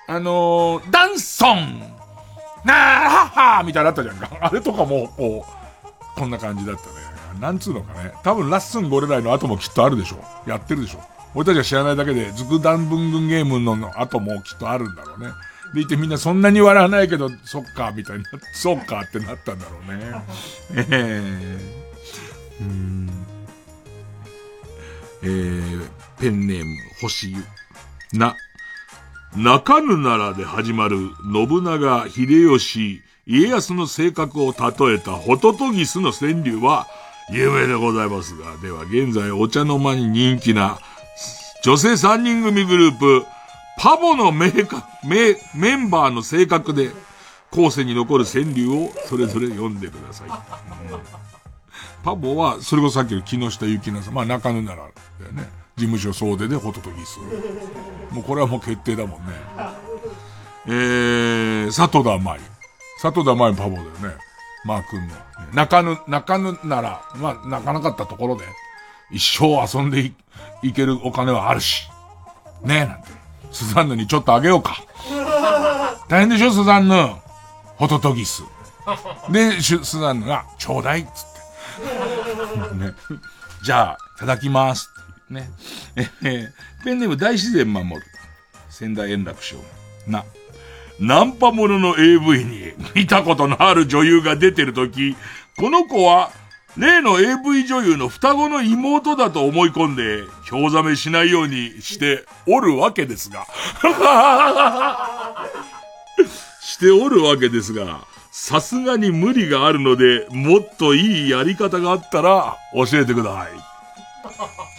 ー、あのー、ダンソンなあはっはみたいなあったじゃんか。あれとかも、こう、こんな感じだったね。なんつうのかね。多分ラッスンゴレライの後もきっとあるでしょ。やってるでしょ。俺たちは知らないだけで、ズクダンブングンゲームの後もきっとあるんだろうね。でいてみんなそんなに笑わないけど、そっか、みたいな、そっかってなったんだろうね。えー、うん。えー、ペンネーム、星湯。な、泣かぬならで始まる信長、秀吉、家康の性格を例えたホトトギスの川柳は有名でございますが、では現在お茶の間に人気な女性3人組グループ、パボのメメメンバーの性格で後世に残る川柳をそれぞれ読んでください。うん、パボは、それこそさっきの木下ゆきなさん、まあ泣かぬならだよね。事務所総出でホトトギス。もうこれはもう決定だもんね。えー、佐藤田舞。佐藤田舞パボだよね。マー君の。泣かぬ、泣かぬなら、まあ泣かなかったところで、一生遊んでいいけるお金はあるし。ねえ、なんて。スザンヌにちょっとあげようか。大変でしょ、スザンヌ。ホトトギス。で、スザンヌが、ちょうだいっつって。ね。じゃあ、いただきます。ね。えー、ペンネーム大自然守る。仙台円楽賞。な。ナンパものの AV に見たことのある女優が出てるとき、この子は、例の AV 女優の双子の妹だと思い込んで、興ざめしないようにしておるわけですが。しておるわけですが、さすがに無理があるので、もっといいやり方があったら教えてください。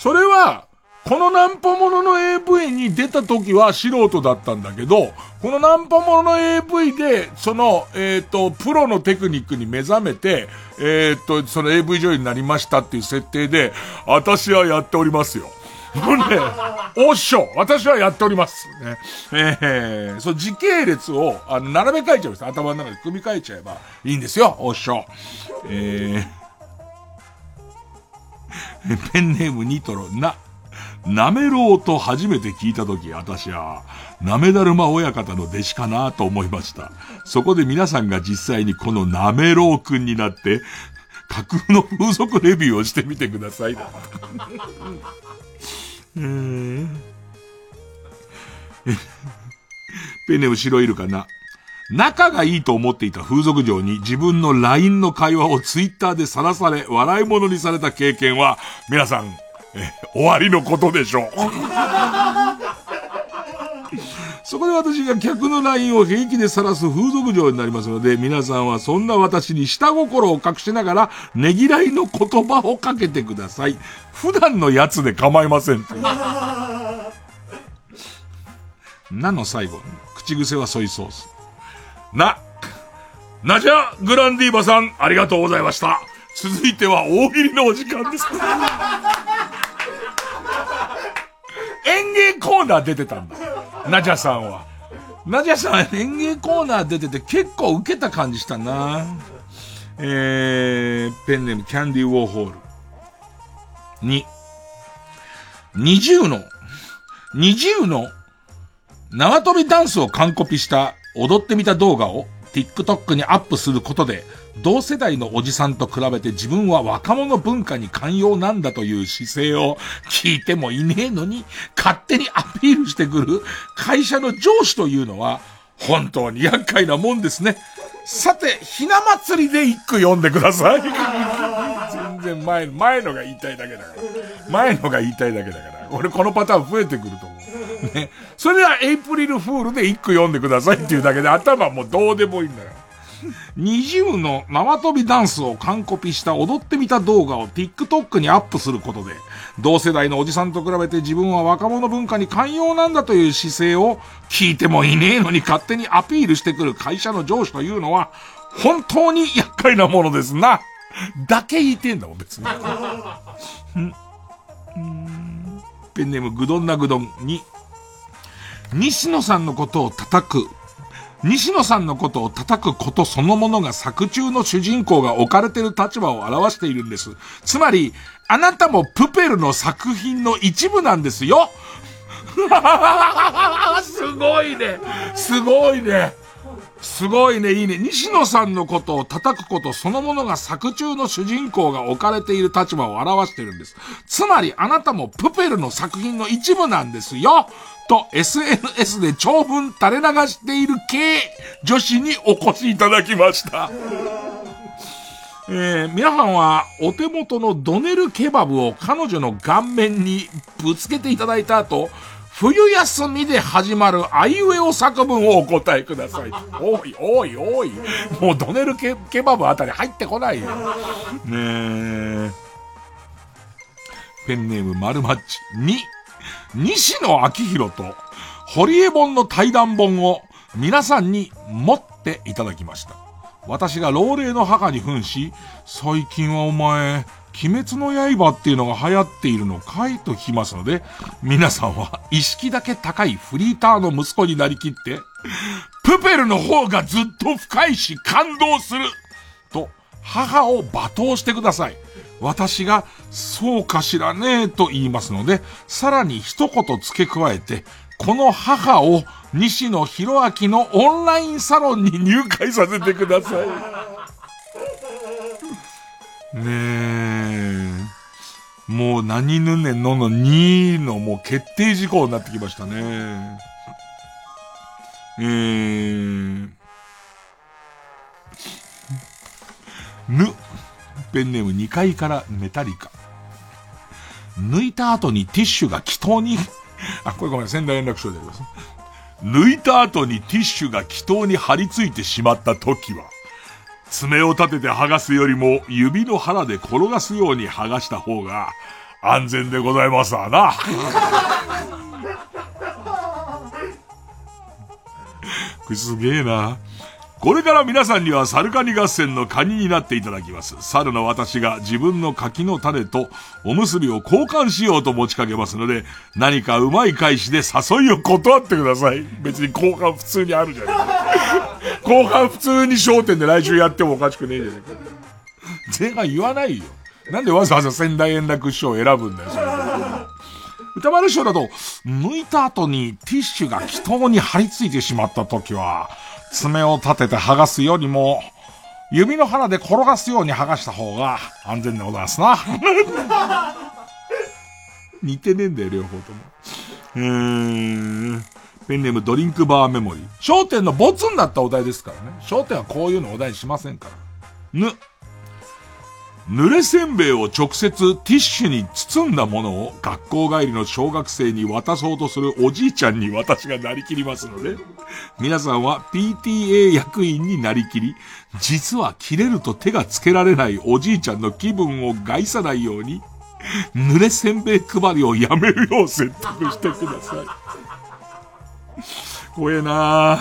それは、このナンパものの AV に出た時は素人だったんだけど、このナンパものの AV で、その、えっ、ー、と、プロのテクニックに目覚めて、えっ、ー、と、その AV 女優になりましたっていう設定で、私はやっておりますよ。これね、おっしょ私はやっております。ね。えー、そう、時系列を、あの、並べ替えちゃうんです。頭の中で組み替えちゃえばいいんですよ、おっしょ。えー、ペンネームニトロ、な、なめろうと初めて聞いたとき、私は、なめだるま親方の弟子かなと思いました。そこで皆さんが実際にこのなめろうくんになって、架空の風俗レビューをしてみてください。ペネーム白いるかな？仲がいいと思っていた風俗嬢に自分の LINE の会話をツイッターでさらされ、笑い物にされた経験は、皆さん、終わりのことでしょう。そこで私が客の LINE を平気で晒す風俗嬢になりますので、皆さんはそんな私に下心を隠しながら、ねぎらいの言葉をかけてください。普段のやつで構いません。なの最後、口癖はソイソース。な、ナジャ・グランディーバさん、ありがとうございました。続いては大喜利のお時間です。演芸コーナー出てたんだ。ナジャさんは。ナジャさん演芸コーナー出てて結構受けた感じしたな。えー、ペンネームキャンディーウォーホール。に、二重の、二重の縄跳びダンスを完コピした踊ってみた動画を TikTok にアップすることで、同世代のおじさんと比べて自分は若者文化に寛容なんだという姿勢を聞いてもいねえのに、勝手にアピールしてくる会社の上司というのは、本当に厄介なもんですね。さて、ひな祭りで一句読んでください。全然前、前のが言いたいだけだから。前のが言いたいだけだから。俺このパターン増えてくると思う。ね。それではエイプリルフールで一句読んでくださいっていうだけで頭もうどうでもいいんだよ。二重の縄跳びダンスを完コピした踊ってみた動画を TikTok にアップすることで、同世代のおじさんと比べて自分は若者文化に寛容なんだという姿勢を聞いてもいねえのに勝手にアピールしてくる会社の上司というのは、本当に厄介なものですな。だけ言いてんだもん、別に。ペンネームぐどんなぐどんに、西野さんのことを叩く 西野さんのことを叩くことそのものが作中の主人公が置かれている立場を表しているんです。つまり、あなたもプペルの作品の一部なんですよすごいねすごいねすごいね、いいね。西野さんのことを叩くことそのものが作中の主人公が置かれている立場を表しているんです。つまりあなたもプペルの作品の一部なんですよと SNS で長文垂れ流している系女子にお越しいただきました。えー、皆さんはお手元のドネルケバブを彼女の顔面にぶつけていただいた後、冬休みで始まるあいうえお作文をお答えください。おい、おい、おい。もうドネルケケバブあたり入ってこないよ。ねえ。ペンネーム丸マッチ2。西野昭弘と、堀江本の対談本を皆さんに持っていただきました。私が老齢の母に扮し、最近はお前、鬼滅の刃っていうのが流行っているのかい？と聞きますので、皆さんは意識だけ高いフリーターの息子になりきって、プペルの方がずっと深いし感動すると、母を罵倒してください。私が、そうかしらねえと言いますので、さらに一言付け加えて、この母を西野博明のオンラインサロンに入会させてください。ねえ。もう何ぬねのの2のもう決定事項になってきましたね。えー。ぬ。ペンネーム2階からメタリカ。抜いた後にティッシュが祈祷に、あ、これごめん、仙台連絡書であります。抜いた後にティッシュが祈祷に張り付いてしまった時は、爪を立てて剥がすよりも指の腹で転がすように剥がした方が安全でございますわな。これすげえな。これから皆さんにはサルカニ合戦のカニになっていただきます。猿の私が自分の柿の種とおむすびを交換しようと持ちかけますので、何かうまい返しで誘いを断ってください。別に交換普通にあるじゃない 交換普通に商店で来週やってもおかしくねえじゃないか。前半言わないよ。なんでわざわざ仙台円楽師匠を選ぶんだよ、それ。歌丸師匠だと、剥いた後にティッシュが祈祷に張り付いてしまった時は、爪を立てて剥がすよりも、指の腹で転がすように剥がした方が安全でございますな。似てねえんだよ、両方とも。えー、ペンネームドリンクバーメモリー。焦点のボツになったお題ですからね。焦点はこういうのお題にしませんから。ぬ。濡れせんべいを直接ティッシュに包んだものを学校帰りの小学生に渡そうとするおじいちゃんに私がなりきりますので、皆さんは PTA 役員になりきり、実は切れると手がつけられないおじいちゃんの気分を害さないように、濡れせんべい配りをやめるよう説得してください。怖えな。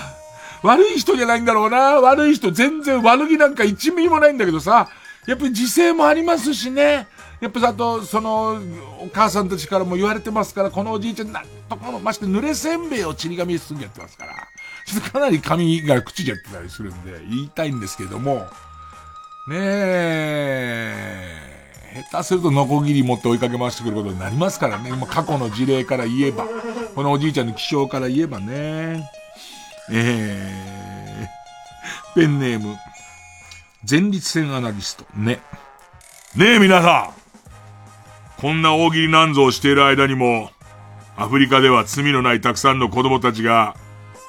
悪い人じゃないんだろうな。悪い人全然悪気なんか一ミリもないんだけどさ、やっぱり時勢もありますしね。やっぱあと、その、お母さんたちからも言われてますから、このおじいちゃん、なんとかも、まして濡れせんべいをちり紙に包んでやってますから、ちょっとかなり紙が口じゃってたりするんで、言いたいんですけども、ねえ、下手するとノコギリ持って追いかけ回してくることになりますからね。過去の事例から言えば、このおじいちゃんの気象から言えば。ね、え。ー、ペンネーム、前立腺アナリスト、ね。ねえ皆さんこんな大喜利なんぞをしている間にも、アフリカでは罪のないたくさんの子供たちが、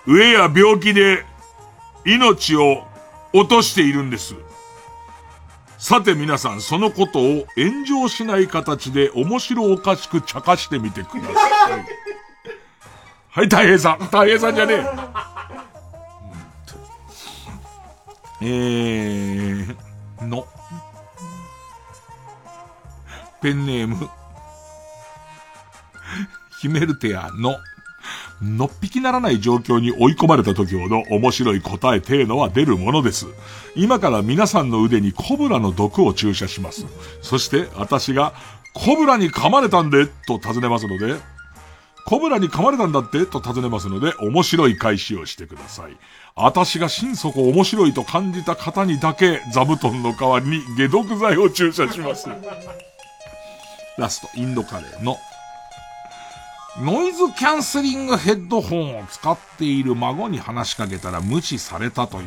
飢えや病気で命を落としているんです。さて皆さん、そのことを炎上しない形で面白おかしく茶化してみてください。はい、大平さん。大平さんじゃねえ。えー、の。ペンネーム。ヒメルテアの。のっぴきならない状況に追い込まれた時ほど面白い答えていうのは出るものです。今から皆さんの腕にコブラの毒を注射します。そして私がコブラに噛まれたんでと尋ねますので、コブラに噛まれたんだってと尋ねますので、面白い返しをしてください。私が心底面白いと感じた方にだけ座布団の代わりに解毒剤を注射します。ラスト、インドカレーのノイズキャンセリングヘッドホンを使っている孫に話しかけたら無視されたという、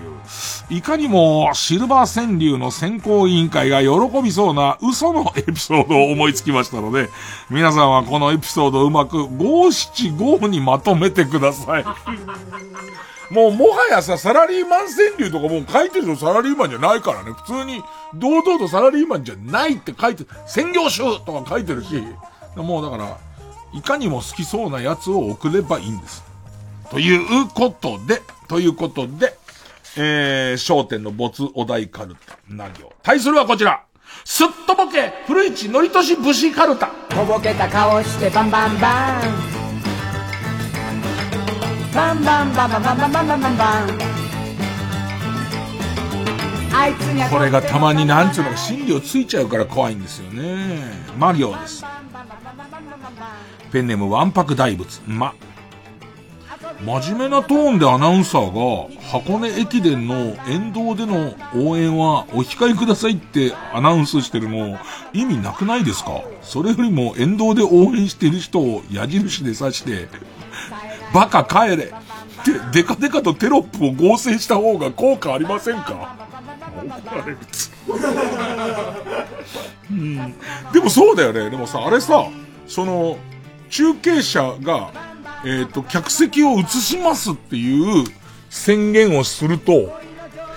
いかにもシルバー川柳の選考委員会が喜びそうな嘘のエピソードを思いつきましたので、皆さんはこのエピソードをうまく五七五にまとめてください。もうもはやさ、サラリーマン川柳とかもう書いてるのサラリーマンじゃないからね。普通に堂々とサラリーマンじゃないって書いて、専業集とか書いてるし、もうだから、いかにも好きそうなやつを送ればいいんです。ということで、ということで、えー、焦点の没お題カルタ、な行。対するはこちら。すっとぼけ、古市のりとし武士カルタ。とぼけた顔してバンバンバン。バンバンバンバンバンバンバンバンバンバン。あいつにこれがたまになんつうのか心理をついちゃうから怖いんですよね。マ行です。ペンネームわんぱく大仏。ま。真面目なトーンでアナウンサーが、箱根駅伝の沿道での応援はお控えくださいってアナウンスしてるの、意味なくないですか？それよりも沿道で応援してる人を矢印で刺して、バカ帰れってデカデカとテロップを合成した方が効果ありませんか？怒られるうん。でもそうだよね。でもさ、あれさ、その、中継車が、えっ、ー、と、客席を移しますっていう宣言をすると、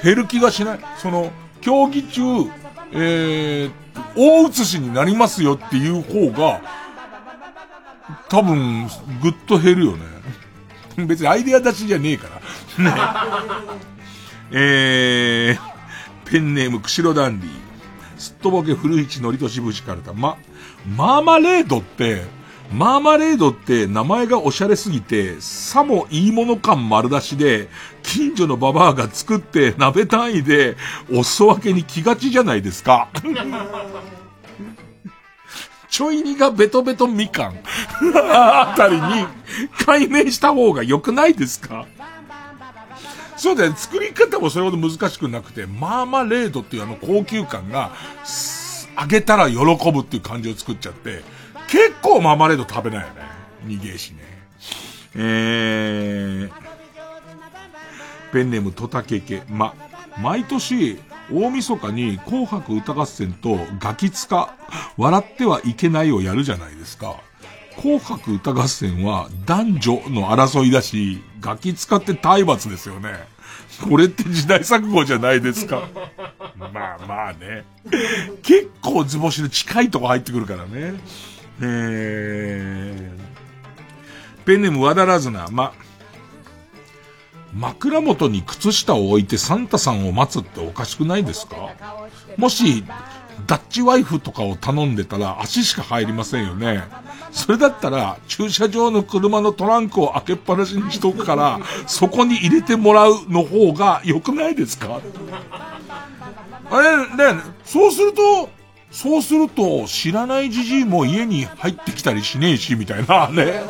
減る気がしないその、競技中、えー、大移しになりますよっていう方が、多分、ぐっと減るよね。別にアイデア出しじゃねえから。ね。えー、ペンネーム、釧路ダンディ。すっとぼけ古市のりとしぶしからた。ま、マーマレードって、マーマレードって名前がおしゃれすぎて、さもいいもの感丸出しで、近所のババアが作って鍋単位でお裾分けに気がちじゃないですか。ちょい煮がベトベトみかん。あたりに解明した方が良くないですか？そうだよ、作り方もそれほど難しくなくて、マーマレードっていうあの高級感が、あげたら喜ぶっていう感じを作っちゃって、結構マーマレード食べないよね。逃げしね。えー、ペンネームトタケケ。ま、毎年、大晦日に紅白歌合戦とガキツカ、笑ってはいけないをやるじゃないですか。紅白歌合戦は男女の争いだし、ガキ使って体罰ですよね。これって時代錯誤じゃないですか。まあまあね。結構図星で近いとこ入ってくるからね。えー、ペンネーム和田ラズナ、ま、枕元に靴下を置いてサンタさんを待つっておかしくないですか？もし、ダッチワイフとかを頼んでたら足しか入りませんよね。それだったら、駐車場の車のトランクを開けっぱなしにしとくから、そこに入れてもらうの方が良くないですか？あれ、ね、そうすると、そうすると、知らないじじいも家に入ってきたりしねえし、みたいな ね。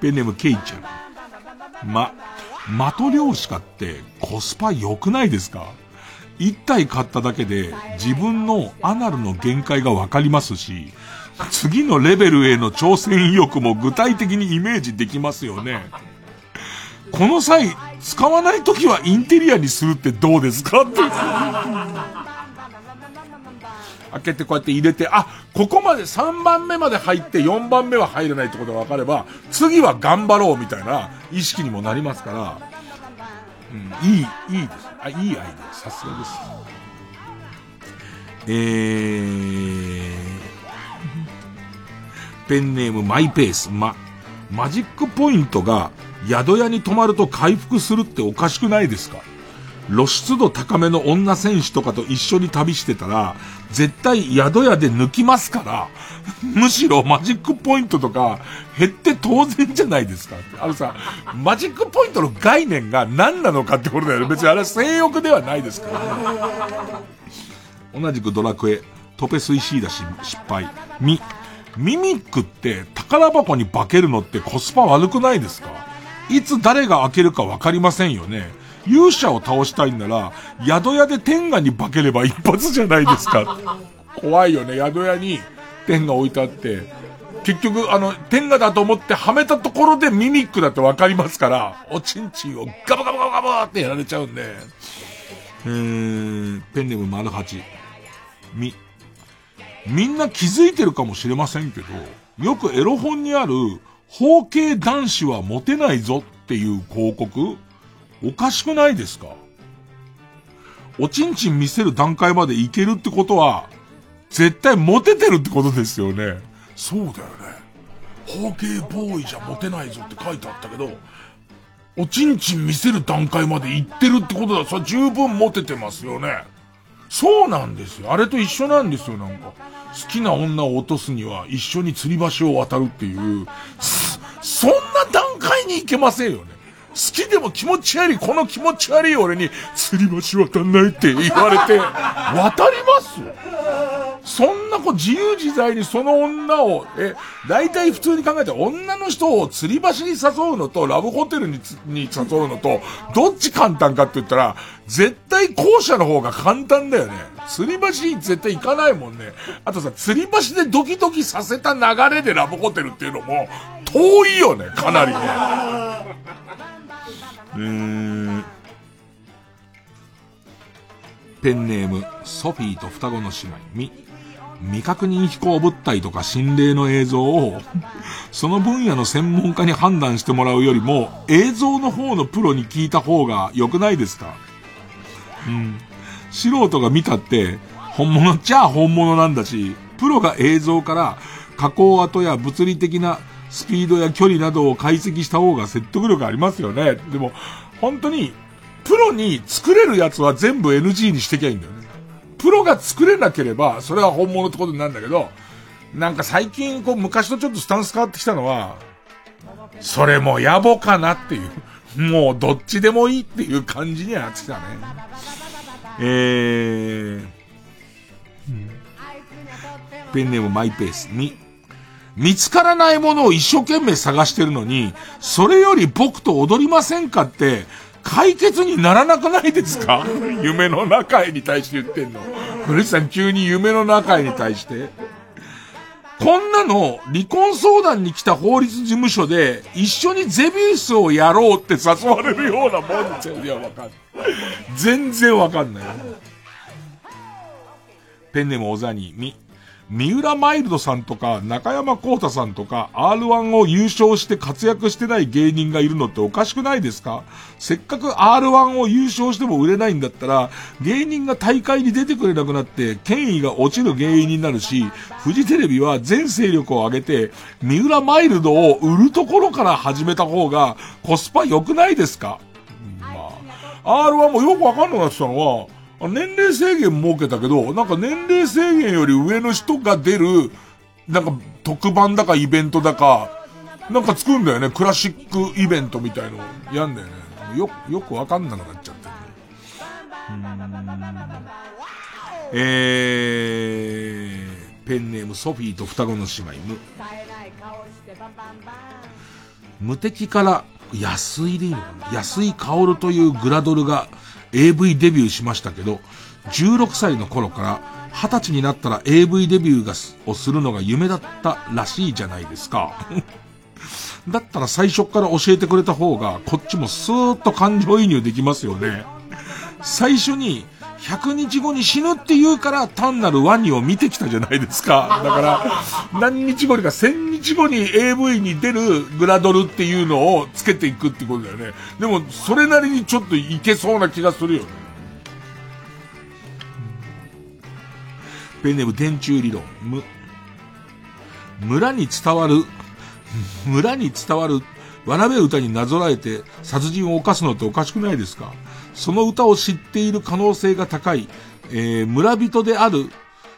ペンネームケイちゃん。ま、的漁師かってコスパ良くないですか？一体買っただけで自分のアナルの限界がわかりますし、次のレベルへの挑戦意欲も具体的にイメージできますよね。この際、使わない時はインテリアにするってどうですか？って。開けてこうやって入れて、あ、ここまで3番目まで入って4番目は入れないってことが分かれば、次は頑張ろうみたいな意識にもなりますから、うん、いい、いいです。あ、いいアイデア、さすがです。えー、ペンネームマイペース、ま、マジックポイントが宿屋に泊まると回復するっておかしくないですか？露出度高めの女選手とかと一緒に旅してたら、絶対宿屋で抜きますから、むしろマジックポイントとか減って当然じゃないですか。あのさ、マジックポイントの概念が何なのかってことだよね。別にあれは性欲ではないですから、同じくドラクエ、トペスイシーだし失敗。ミ、ミミックって宝箱に化けるのってコスパ悪くないですか？いつ誰が開けるかわかりませんよね。勇者を倒したいんなら、宿屋で天下に化ければ一発じゃないですか。怖いよね。宿屋に天下置いてあって、結局、あの、天下だと思ってはめたところでミミックだってわかりますから、おちんちんをガバガバガバガバってやられちゃうんで。えー、ペンネーム丸八。み、みんな気づいてるかもしれませんけど、よくエロ本にある、包茎男子はモテないぞっていう広告？おかしくないですか？おちんちん見せる段階までいけるってことは、絶対モテてるってことですよね。そうだよね。包茎ボーイじゃモテないぞって書いてあったけど、おちんちん見せる段階まで行ってるってことだ。それ十分モテてますよね。そうなんですよ。あれと一緒なんですよ、なんか。好きな女を落とすには一緒に吊り橋を渡るっていう、そんな段階に行けませんよね。好きでも気持ち悪い、この気持ち悪い俺に、釣り橋渡んないって言われて、渡ります？そんなこう自由自在にその女を、え、大体普通に考えて女の人を釣り橋に誘うのとラブホテルにに誘うのと、どっち簡単かって言ったら、絶対後者の方が簡単だよね。釣り橋に絶対行かないもんね。あとさ、釣り橋でドキドキさせた流れでラブホテルっていうのも、遠いよね、かなりね。えー、ペンネーム、ソフィーと双子の姉妹、み、未確認飛行物体とか心霊の映像を、その分野の専門家に判断してもらうよりも、映像の方のプロに聞いた方が良くないですか？うん。素人が見たって、本物っちゃ本物なんだし、プロが映像から加工跡や物理的なスピードや距離などを解析した方が説得力ありますよね。でも、本当に、プロに作れるやつは全部 NG にしてきゃいいんだよね。プロが作れなければ、それは本物ってことになるんだけど、なんか最近、こう、昔とちょっとスタンス変わってきたのは、それも野暮かなっていう。もう、どっちでもいいっていう感じにはなってきたね。えー、うんペンネームマイペースに、見つからないものを一生懸命探してるのに、それより僕と踊りませんかって、解決にならなくないですか？夢の中へに対して言ってんの。古市さん急に夢の中へに対して。こんなの離婚相談に来た法律事務所で一緒にゼビウスをやろうって誘われるようなもんですよ。いや、わかんない。全然わかんない。ペンネーム小ザニー、み、三浦マイルドさんとか、中山幸太さんとか、R1 を優勝して活躍してない芸人がいるのっておかしくないですか？せっかく R1 を優勝しても売れないんだったら、芸人が大会に出てくれなくなって、権威が落ちる原因になるし、フジテレビは全勢力を上げて、三浦マイルドを売るところから始めた方が、コスパ良くないですか？まあ、R1 もよくわかんなくなってたのは、年齢制限設けたけど、なんか年齢制限より上の人が出る、なんか特番だかイベントだか、なんか作るんだよね。クラシックイベントみたいのやんだよね。よ、よくわかんなくなっちゃってね。えー、ペンネームソフィーと双子の姉妹、無。無敵から安井でいいのかな安井薫というグラドルが AV デビューしましたけど、16歳の頃から20歳になったら AV デビューがをするのが夢だったらしいじゃないですか。だったら最初から教えてくれた方が、こっちもスーッと感情移入できますよね。最初に、100日後に死ぬって言うから単なるワニを見てきたじゃないですか。だから、何日後にか1000日後に AV に出るグラドルっていうのをつけていくってことだよね。でも、それなりにちょっといけそうな気がするよね。ペンネーム電柱理論。む、村に伝わる、村に伝わる、わらべ歌になぞらえて殺人を犯すのっておかしくないですか？その歌を知っている可能性が高い、えー、村人である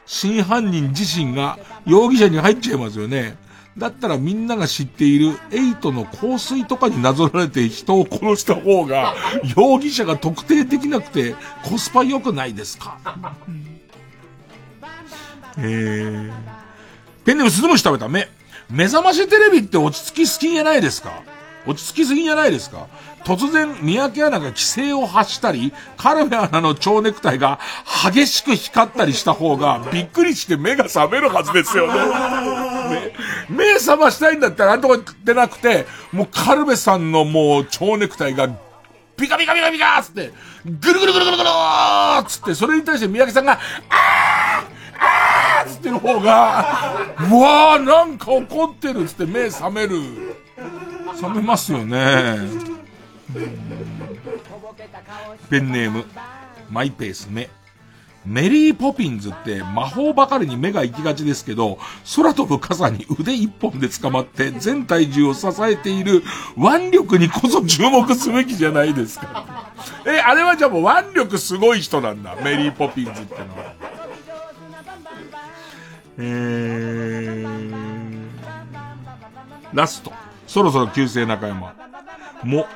真犯人自身が容疑者に入っちゃいますよね。だったらみんなが知っているエイトの香水とかになぞられて人を殺した方が容疑者が特定できなくてコスパ良くないですかえー、ペンネームスズムシ食べた目。目覚ましテレビって落ち着きすぎじゃないですか落ち着きすぎじゃないですか突然、三宅アナが規制を発したり、カルメアナの蝶ネクタイが激しく光ったりした方が、びっくりして目が覚めるはずですよね。目、目覚ましたいんだったらなんとか出なくて、もうカルメさんのもう蝶ネクタイが、ピカピカピカピカつって、ぐるぐるぐるぐるぐるーつって、それに対して三宅さんが、あーあーつってる方が、うわーなんか怒ってるつって目覚める。覚めますよね。ペンネーム、マイペース目。メリーポピンズって魔法ばかりに目が行きがちですけど、空飛ぶ傘に腕一本で捕まって全体重を支えている腕力にこそ注目すべきじゃないですか。え、あれはじゃあもう腕力すごい人なんだ。メリーポピンズってのは。えー、ラスト。そろそろ旧姓中山。も、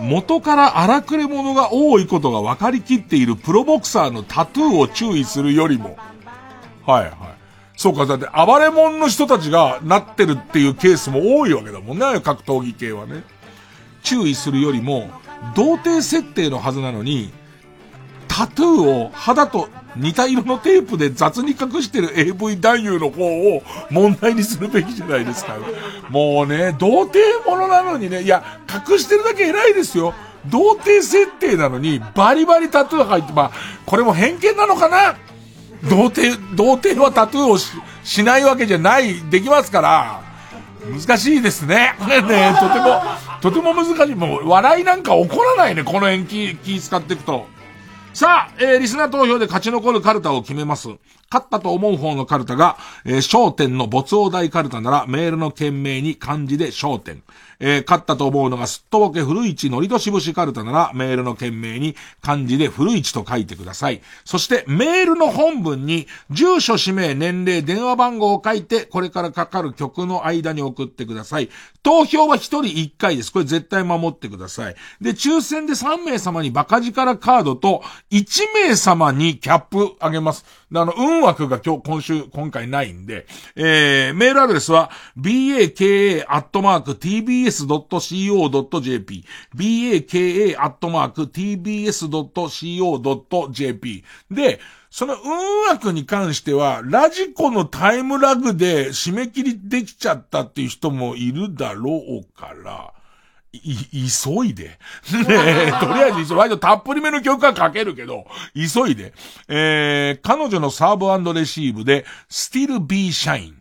元から荒くれ者が多いことが分かりきっているプロボクサーのタトゥーを注意するよりも、はいはい。そうか、だって暴れ者の人たちがなってるっていうケースも多いわけだもんね、格闘技系はね。注意するよりも、童貞設定のはずなのに、タトゥーを肌と似た色のテープで雑に隠してる AV 男優の方を問題にするべきじゃないですか。もうね、童貞ものなのにね、いや、隠してるだけ偉いですよ。童貞設定なのにバリバリタトゥー入って、まあ、これも偏見なのかな？童貞、童貞はタトゥーをししないわけじゃない、できますから、難しいですね。ね、ね、とても、とても難しい。もう、笑いなんか起こらないね、この辺気、気使っていくと。さあ、えー、リスナー投票で勝ち残るカルタを決めます。勝ったと思う方のカルタが、えー、焦点の没王大カルタなら、メールの件名に漢字で焦点。えー、勝ったと思うのがすっとぼけ古市のりどしぶしカルタなら、メールの件名に漢字で古市と書いてください。そして、メールの本文に、住所、氏名、年齢、電話番号を書いて、これからかかる曲の間に送ってください。投票は1人1回です。これ絶対守ってください。で、抽選で3名様にバカ力カードと、1名様にキャップあげます。あの、運枠が今日、今週、今回ないんで、えー、メールアドレスは、baka.tv baka.tbs.co.jp、baka.tbs.co.jp で、その運枠に関しては、ラジコのタイムラグで締め切りできちゃったっていう人もいるだろうから、い、急いで。ねえ、とりあえず、割とたっぷりめの曲はかけるけど、急いで。えー、彼女のサーブレシーブで、still be shine。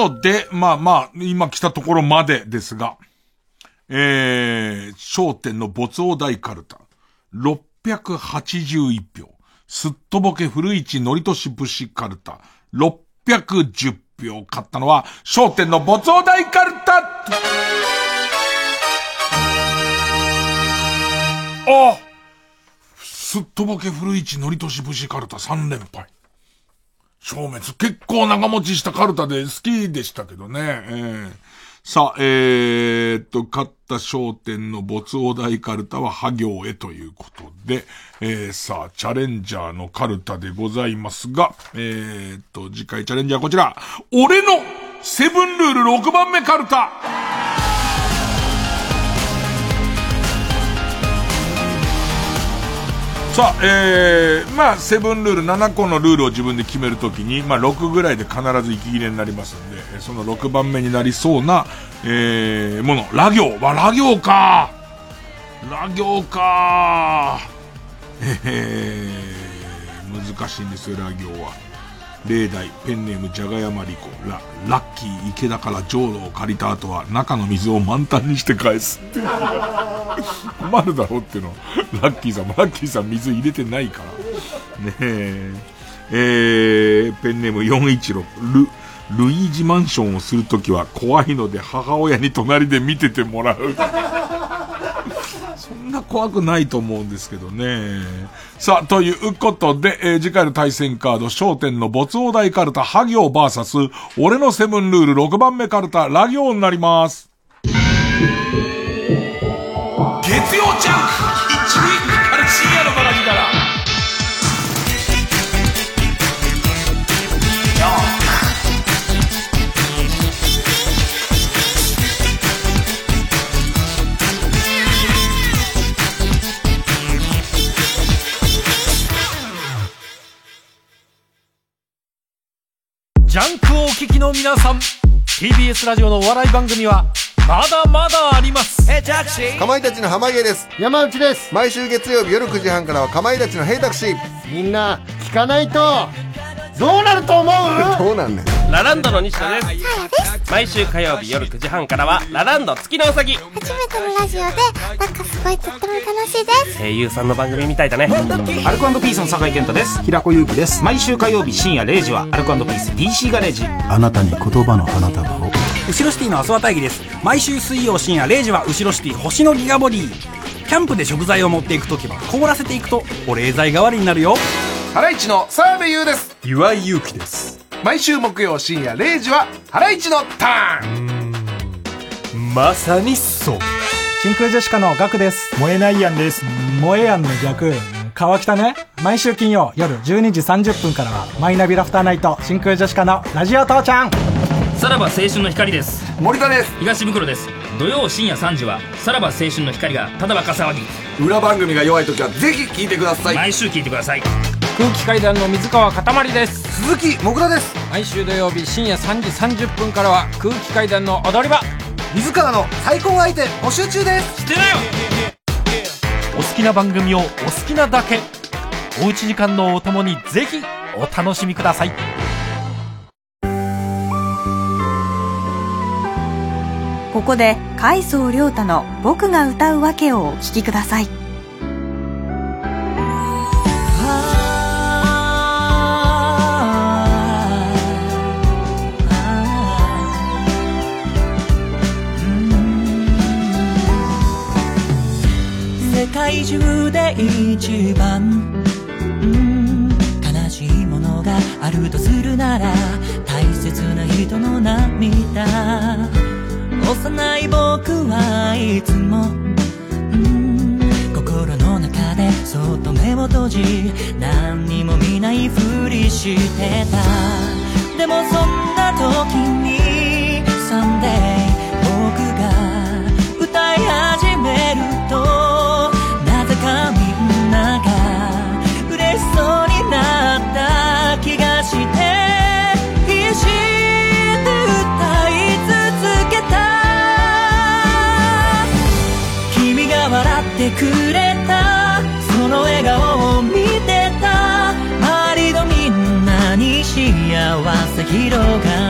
ことで、まあまあ、今来たところまでですが、えー、焦点の没王大カルタ、681票。すっとぼけ古市のりとし節カルタ、610票。勝ったのは、焦点の没王大カルタあすっとぼけ古市のりとし節カルタ3連敗。消滅。結構長持ちしたカルタで好きでしたけどね。えー、さあ、えー、っと、勝った商店の没王大カルタは破行へということで、えー、さあ、チャレンジャーのカルタでございますが、えー、と、次回チャレンジャーこちら。俺のセブンルール6番目カルタさあ、えー、まあ、セブンルール、7個のルールを自分で決めるときに、まあ、6ぐらいで必ず息切れになりますんで、その6番目になりそうな、えー、もの、ラ行。は、ラ行かラ行かえー、難しいんですよ、ラ行は。例題、ペンネームじゃがやまりこ、ラ、ラッキー池田から浄炉を借りた後は中の水を満タンにして返すって。困るだろうっていうの。ラッキーさんも、ラッキーさん水入れてないから。ねえ。えー、ペンネーム416、ル、ルイージマンションをするときは怖いので母親に隣で見ててもらう。そんな怖くないと思うんですけどね。さあ、ということで、えー、次回の対戦カード、焦点の没王大カルタ、ハ行バーサス、俺のセブンルール6番目カルタ、ラ行になります。月曜ジャンク聞きの皆さん TBS ラジオのお笑い番組はまだまだあります。えタクシーかまいたちの濱家です。山内です。毎週月曜日夜9時半からはかまいたちのヘイタクシー。みんな聞かないとどうなると思う？どうなんねん。ラランドの西野です。毎週火曜日夜9時半からはラランド月のうさぎ初めてのラジオでなんかすごいとっても楽しいです。声優さんの番組みたいだね。アルコピースの酒井健太です。平子祐希です。毎週火曜日深夜0時はアルコピース DC ガレージ。あなたに言葉の花束を。後ろシティの阿諏訪大義です。毎週水曜深夜0時は後ろシティ星のギガボディ。キャンプで食材を持っていく時は凍らせていくと保冷剤代わりになるよハライチの澤部優です。岩井勇気です。毎週木曜深夜0時はハライチのターン。まさにそう。真空ジェシカのガクです。燃えないやんです。燃えやんの逆。川北ね。毎週金曜夜12時30分からはマイナビラフターナイト真空ジェシカのラジオ父ちゃん。さらば青春の光です。森田です。東袋です。土曜深夜3時はさらば青春の光がただバカ騒ぎ。裏番組が弱い時はぜひ聞いてください。毎週聞いてください空気階段の水川かたまりです。鈴木もぐらです。毎週土曜日深夜3時30分からは空気階段の踊り場。水川の再婚相手募集中です。してなよ。お好きな番組をお好きなだけ。おうち時間のお供にぜひお楽しみください。ここで海藻亮太の「僕が歌うわけ」をお聴きください界中で一番、うん、悲しいものがあるとするなら大切な人の涙。幼い僕はいつも、うん、心の中でそっと目を閉じ何にも見ないふりしてた。でもそんな時にサンデーくれた。その笑顔を見てた。周りのみんなに幸せ広がる。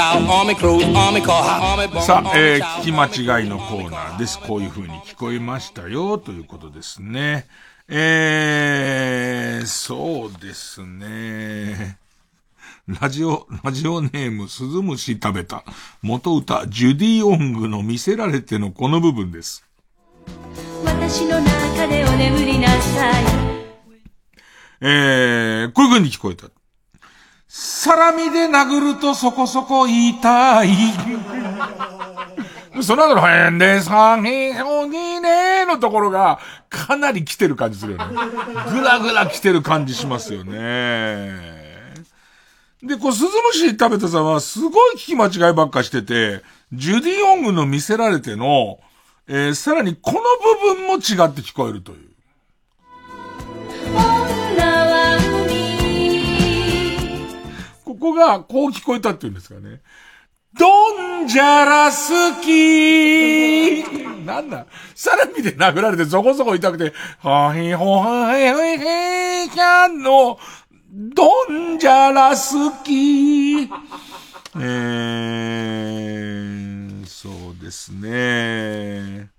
さあ、えー、聞き間違いのコーナーです。こういう風に聞こえましたよ、ということですね。えー、そうですね。ラジオ、ラジオネーム、鈴虫食べた。元歌、ジュディオングの見せられてのこの部分です。私の中でお眠りなさいえー、こういう風に聞こえた。サラミで殴るとそこそこ痛い。その後の変でさへほにねのところがかなり来てる感じするよね。ぐらぐら来てる感じしますよね。で、こう、鈴虫食べたさんはすごい聞き間違いばっかしてて、ジュディ・オングの見せられての、えーさらにこの部分も違って聞こえるという。ここがこう聞こえたっていうんですかね。ドンジャラ好きなんだサラミで殴られてそこそこ痛くて、はひほはへへへキャンの、ドンジャラ好きえー、そうですね。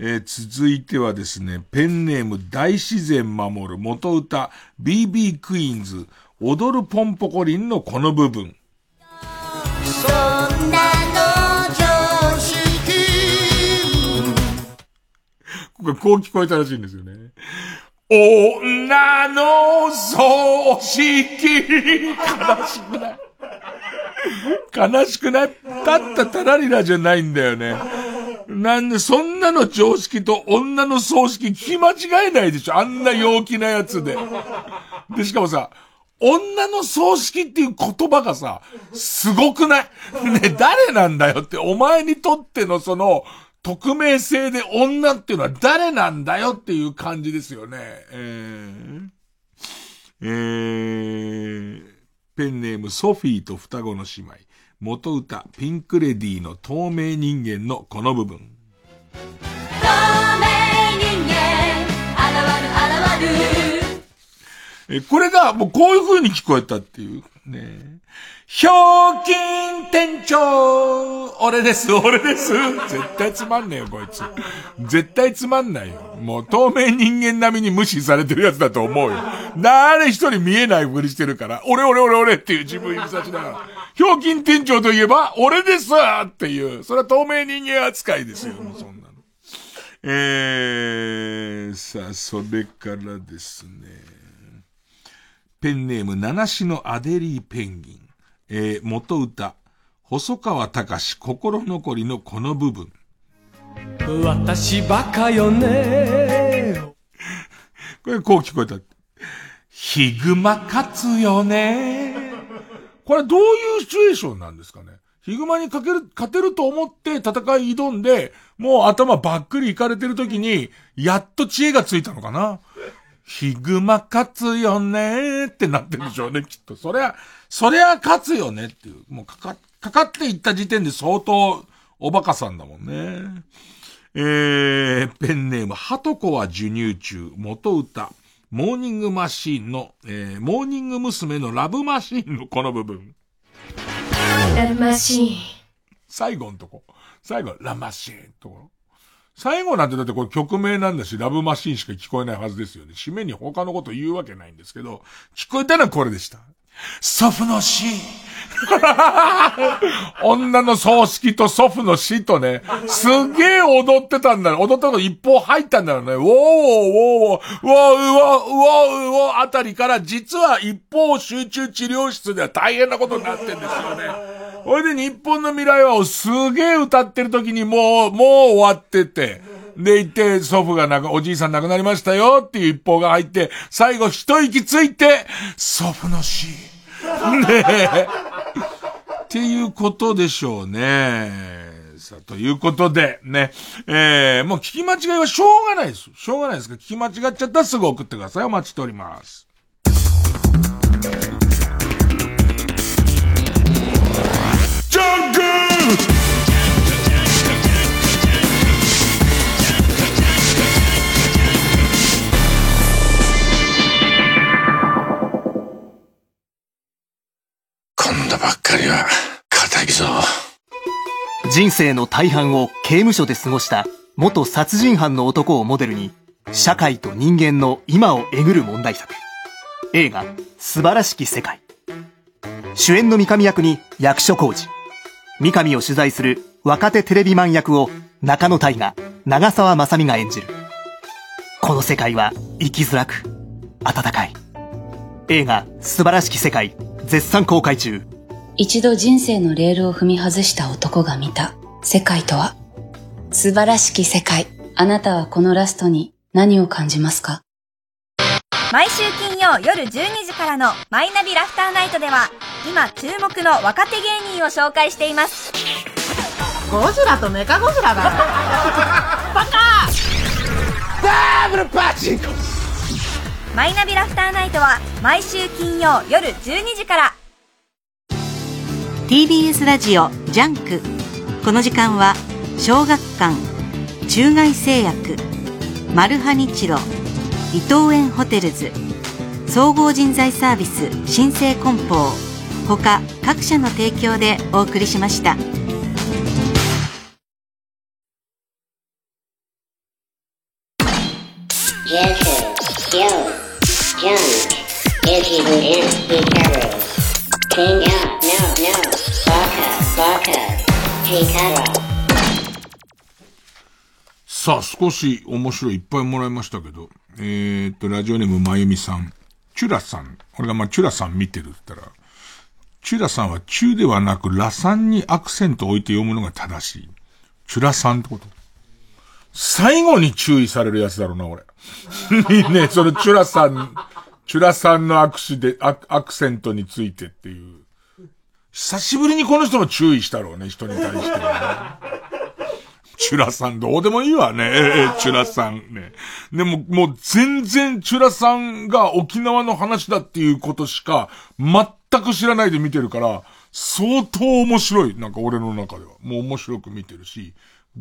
えー続いてはですね、ペンネーム大自然守る元歌 BB クイーンズ踊るポンポコリンのこの部分。そんなの常識こここう聞こえたらしいんですよね。女の葬式悲しくない悲しくないたったたらりらじゃないんだよね。なんで、そんなの常識と女の葬式聞き間違えないでしょあんな陽気なやつで。で、しかもさ、女の葬式っていう言葉がさ、すごくない？ね、誰なんだよって、お前にとってのその、匿名性で女っていうのは誰なんだよっていう感じですよね。えー、えー、ペンネームソフィーと双子の姉妹。元歌、ピンクレディの透明人間のこの部分。透明人間現る現るえ、これがもうこういう風に聞こえたっていう。ね。ひょうきん店長俺です、俺です。絶対つまんねえよ、こいつ。絶対つまんないよ。もう透明人間並みに無視されてるやつだと思うよ。誰一人見えないふりしてるから、俺俺俺俺っていう自分指差しながら。ひょうきん店長といえば、俺ですっていう、それは透明人間扱いですよ、もうそんなの。えー、さあ、それからですね。ペンネーム、七種のアデリーペンギン。えー、元歌、細川隆心残りのこの部分。私バカよね これこう聞こえた。ヒグマ勝つよね。これどういうシチュエーションなんですかねヒグマにかける、勝てると思って戦い挑んで、もう頭ばっくりいかれてる時に、やっと知恵がついたのかなヒグマ勝つよねってなってるんでしょうね、きっと。そりゃ、そりゃ勝つよねっていう。もうかか、かかっていった時点で相当おバカさんだもんね。えー、ペンネーム、ハトコは授乳中、元歌、モーニングマシーンの、えー、モーニング娘。のラブマシーンのこの部分。ラブマシーン最後のとこ。最後、ラマシーンところ。最後なんてだってこれ曲名なんだし、ラブマシーンしか聞こえないはずですよね。締めに他のこと言うわけないんですけど、聞こえたのはこれでした。祖父の死。女の葬式と祖父の死とね、すげえ踊ってたんだよ。踊ったの一方入ったんだよね。ウォーウォーウォーウォー、ウォーウォーウォーウォーあたりから実は一方集中治療室では大変なことになってんですよね。ほいで日本の未来はすげえ歌ってる時にもう、もう終わってて。で、行って、祖父が亡く、おじいさん亡くなりましたよっていう一報が入って、最後一息ついて、祖父の死。ねえ。っていうことでしょうね。さあ、ということで、ね。えー、もう聞き間違いはしょうがないです。しょうがないですか、聞き間違っちゃったらすぐ送ってください。お待ちしております。ジャンクばっかりは。硬いぞ。人生の大半を刑務所で過ごした元殺人犯の男をモデルに社会と人間の今をえぐる問題作。映画素晴らしき世界。主演の三上役に役所広司。三上を取材する若手テレビマン役を中野大河長澤まさみが演じる。この世界は生きづらく温かい。映画素晴らしき世界絶賛公開中。一度人生のレールを踏み外した男が見た世界とは？素晴らしき世界。あなたはこのラストに何を感じますか？毎週金曜夜12時からのマイナビラフターナイトでは今注目の若手芸人を紹介しています。ゴジラとメカゴジラだ。バカダブルパチンコマイナビラフターナイトは毎週金曜夜12時から TBS ラジオジャンクこの時間は小学館中外製薬マルハニチロ伊藤園ホテルズ総合人材サービス新生梱包他各社の提供でお送りしました。さあ、少し面白いいっぱいもらいましたけど、えー、っと、ラジオネームまゆみさん。チュラさん。俺がまあ、チュラさん見てるって言ったら、チュラさんはチュではなくラさんにアクセントを置いて読むのが正しい。チュラさんってこと最後に注意されるやつだろうな、俺。い いねそのチュラさん、チュラさんのアクシで、アクセントについてっていう。久しぶりにこの人も注意したろうね、人に対して、ね。チュラさんどうでもいいわね、チュラさんね。でも、もう全然チュラさんが沖縄の話だっていうことしか全く知らないで見てるから、相当面白い。なんか俺の中では。もう面白く見てるし、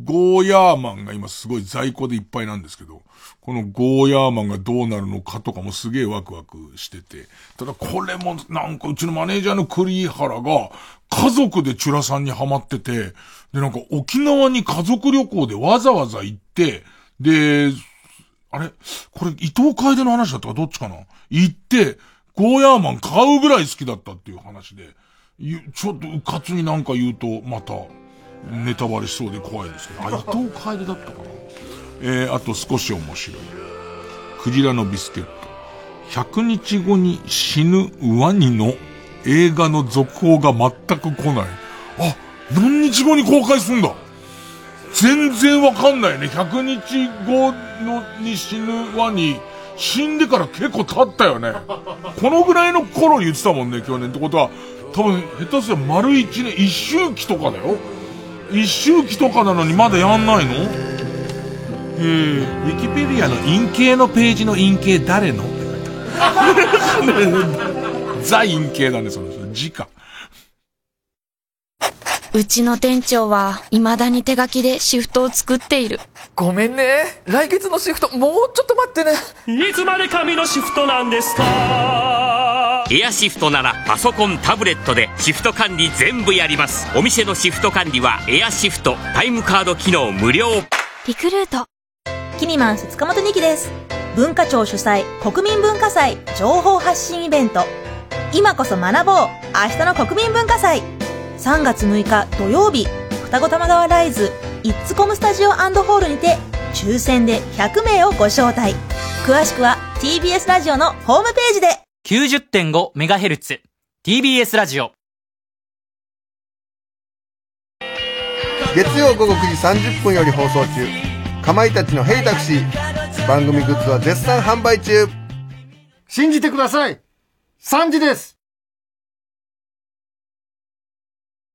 ゴーヤーマンが今すごい在庫でいっぱいなんですけど、このゴーヤーマンがどうなるのかとかもすげえワクワクしてて、ただこれもなんかうちのマネージャーの栗原が家族でチュラさんにハマってて、でなんか沖縄に家族旅行でわざわざ行って、で、あれ？これ伊藤楓の話だったかどっちかな？行って、ゴーヤーマン買うぐらい好きだったっていう話で、ちょっとうかつになんか言うとまた、ネタバレしそうで怖いですけど、あ、伊藤楓だったかな？えー、あと少し面白い。クジラのビスケット。100日後に死ぬワニの映画の続報が全く来ない。あ、何日後に公開すんだ？全然わかんないね。100日後のに死ぬワニ、死んでから結構経ったよね。このぐらいの頃言ってたもんね、去年ってことは、多分下手すりゃ丸一年、一周期とかだよ。一周期とかなのにまだやんないの？えー、ウィキペディアの陰形のページの陰形誰の？って書いてある。ザ陰形なんですよ、字か。うちの店長は未だに手書きでシフトを作っている。ごめんね。来月のシフト、もうちょっと待ってね。いつまで紙のシフトなんですか？エアシフトならパソコン、タブレットでシフト管理全部やります。お店のシフト管理はエアシフト、タイムカード機能無料。リクルート。キニマンス塚本二希です。文化庁主催国民文化祭情報発信イベント今こそ学ぼう明日の国民文化祭3月6日土曜日双子玉川ライズイッツコムスタジオホールにて抽選で100名をご招待。詳しくは TBS ラジオのホームページで。90.5MHz TBS ラジオ。月曜午後9時30分より放送中かまいたちの「ヘイタクシー」番組グッズは絶賛販売中。信じてください。3時です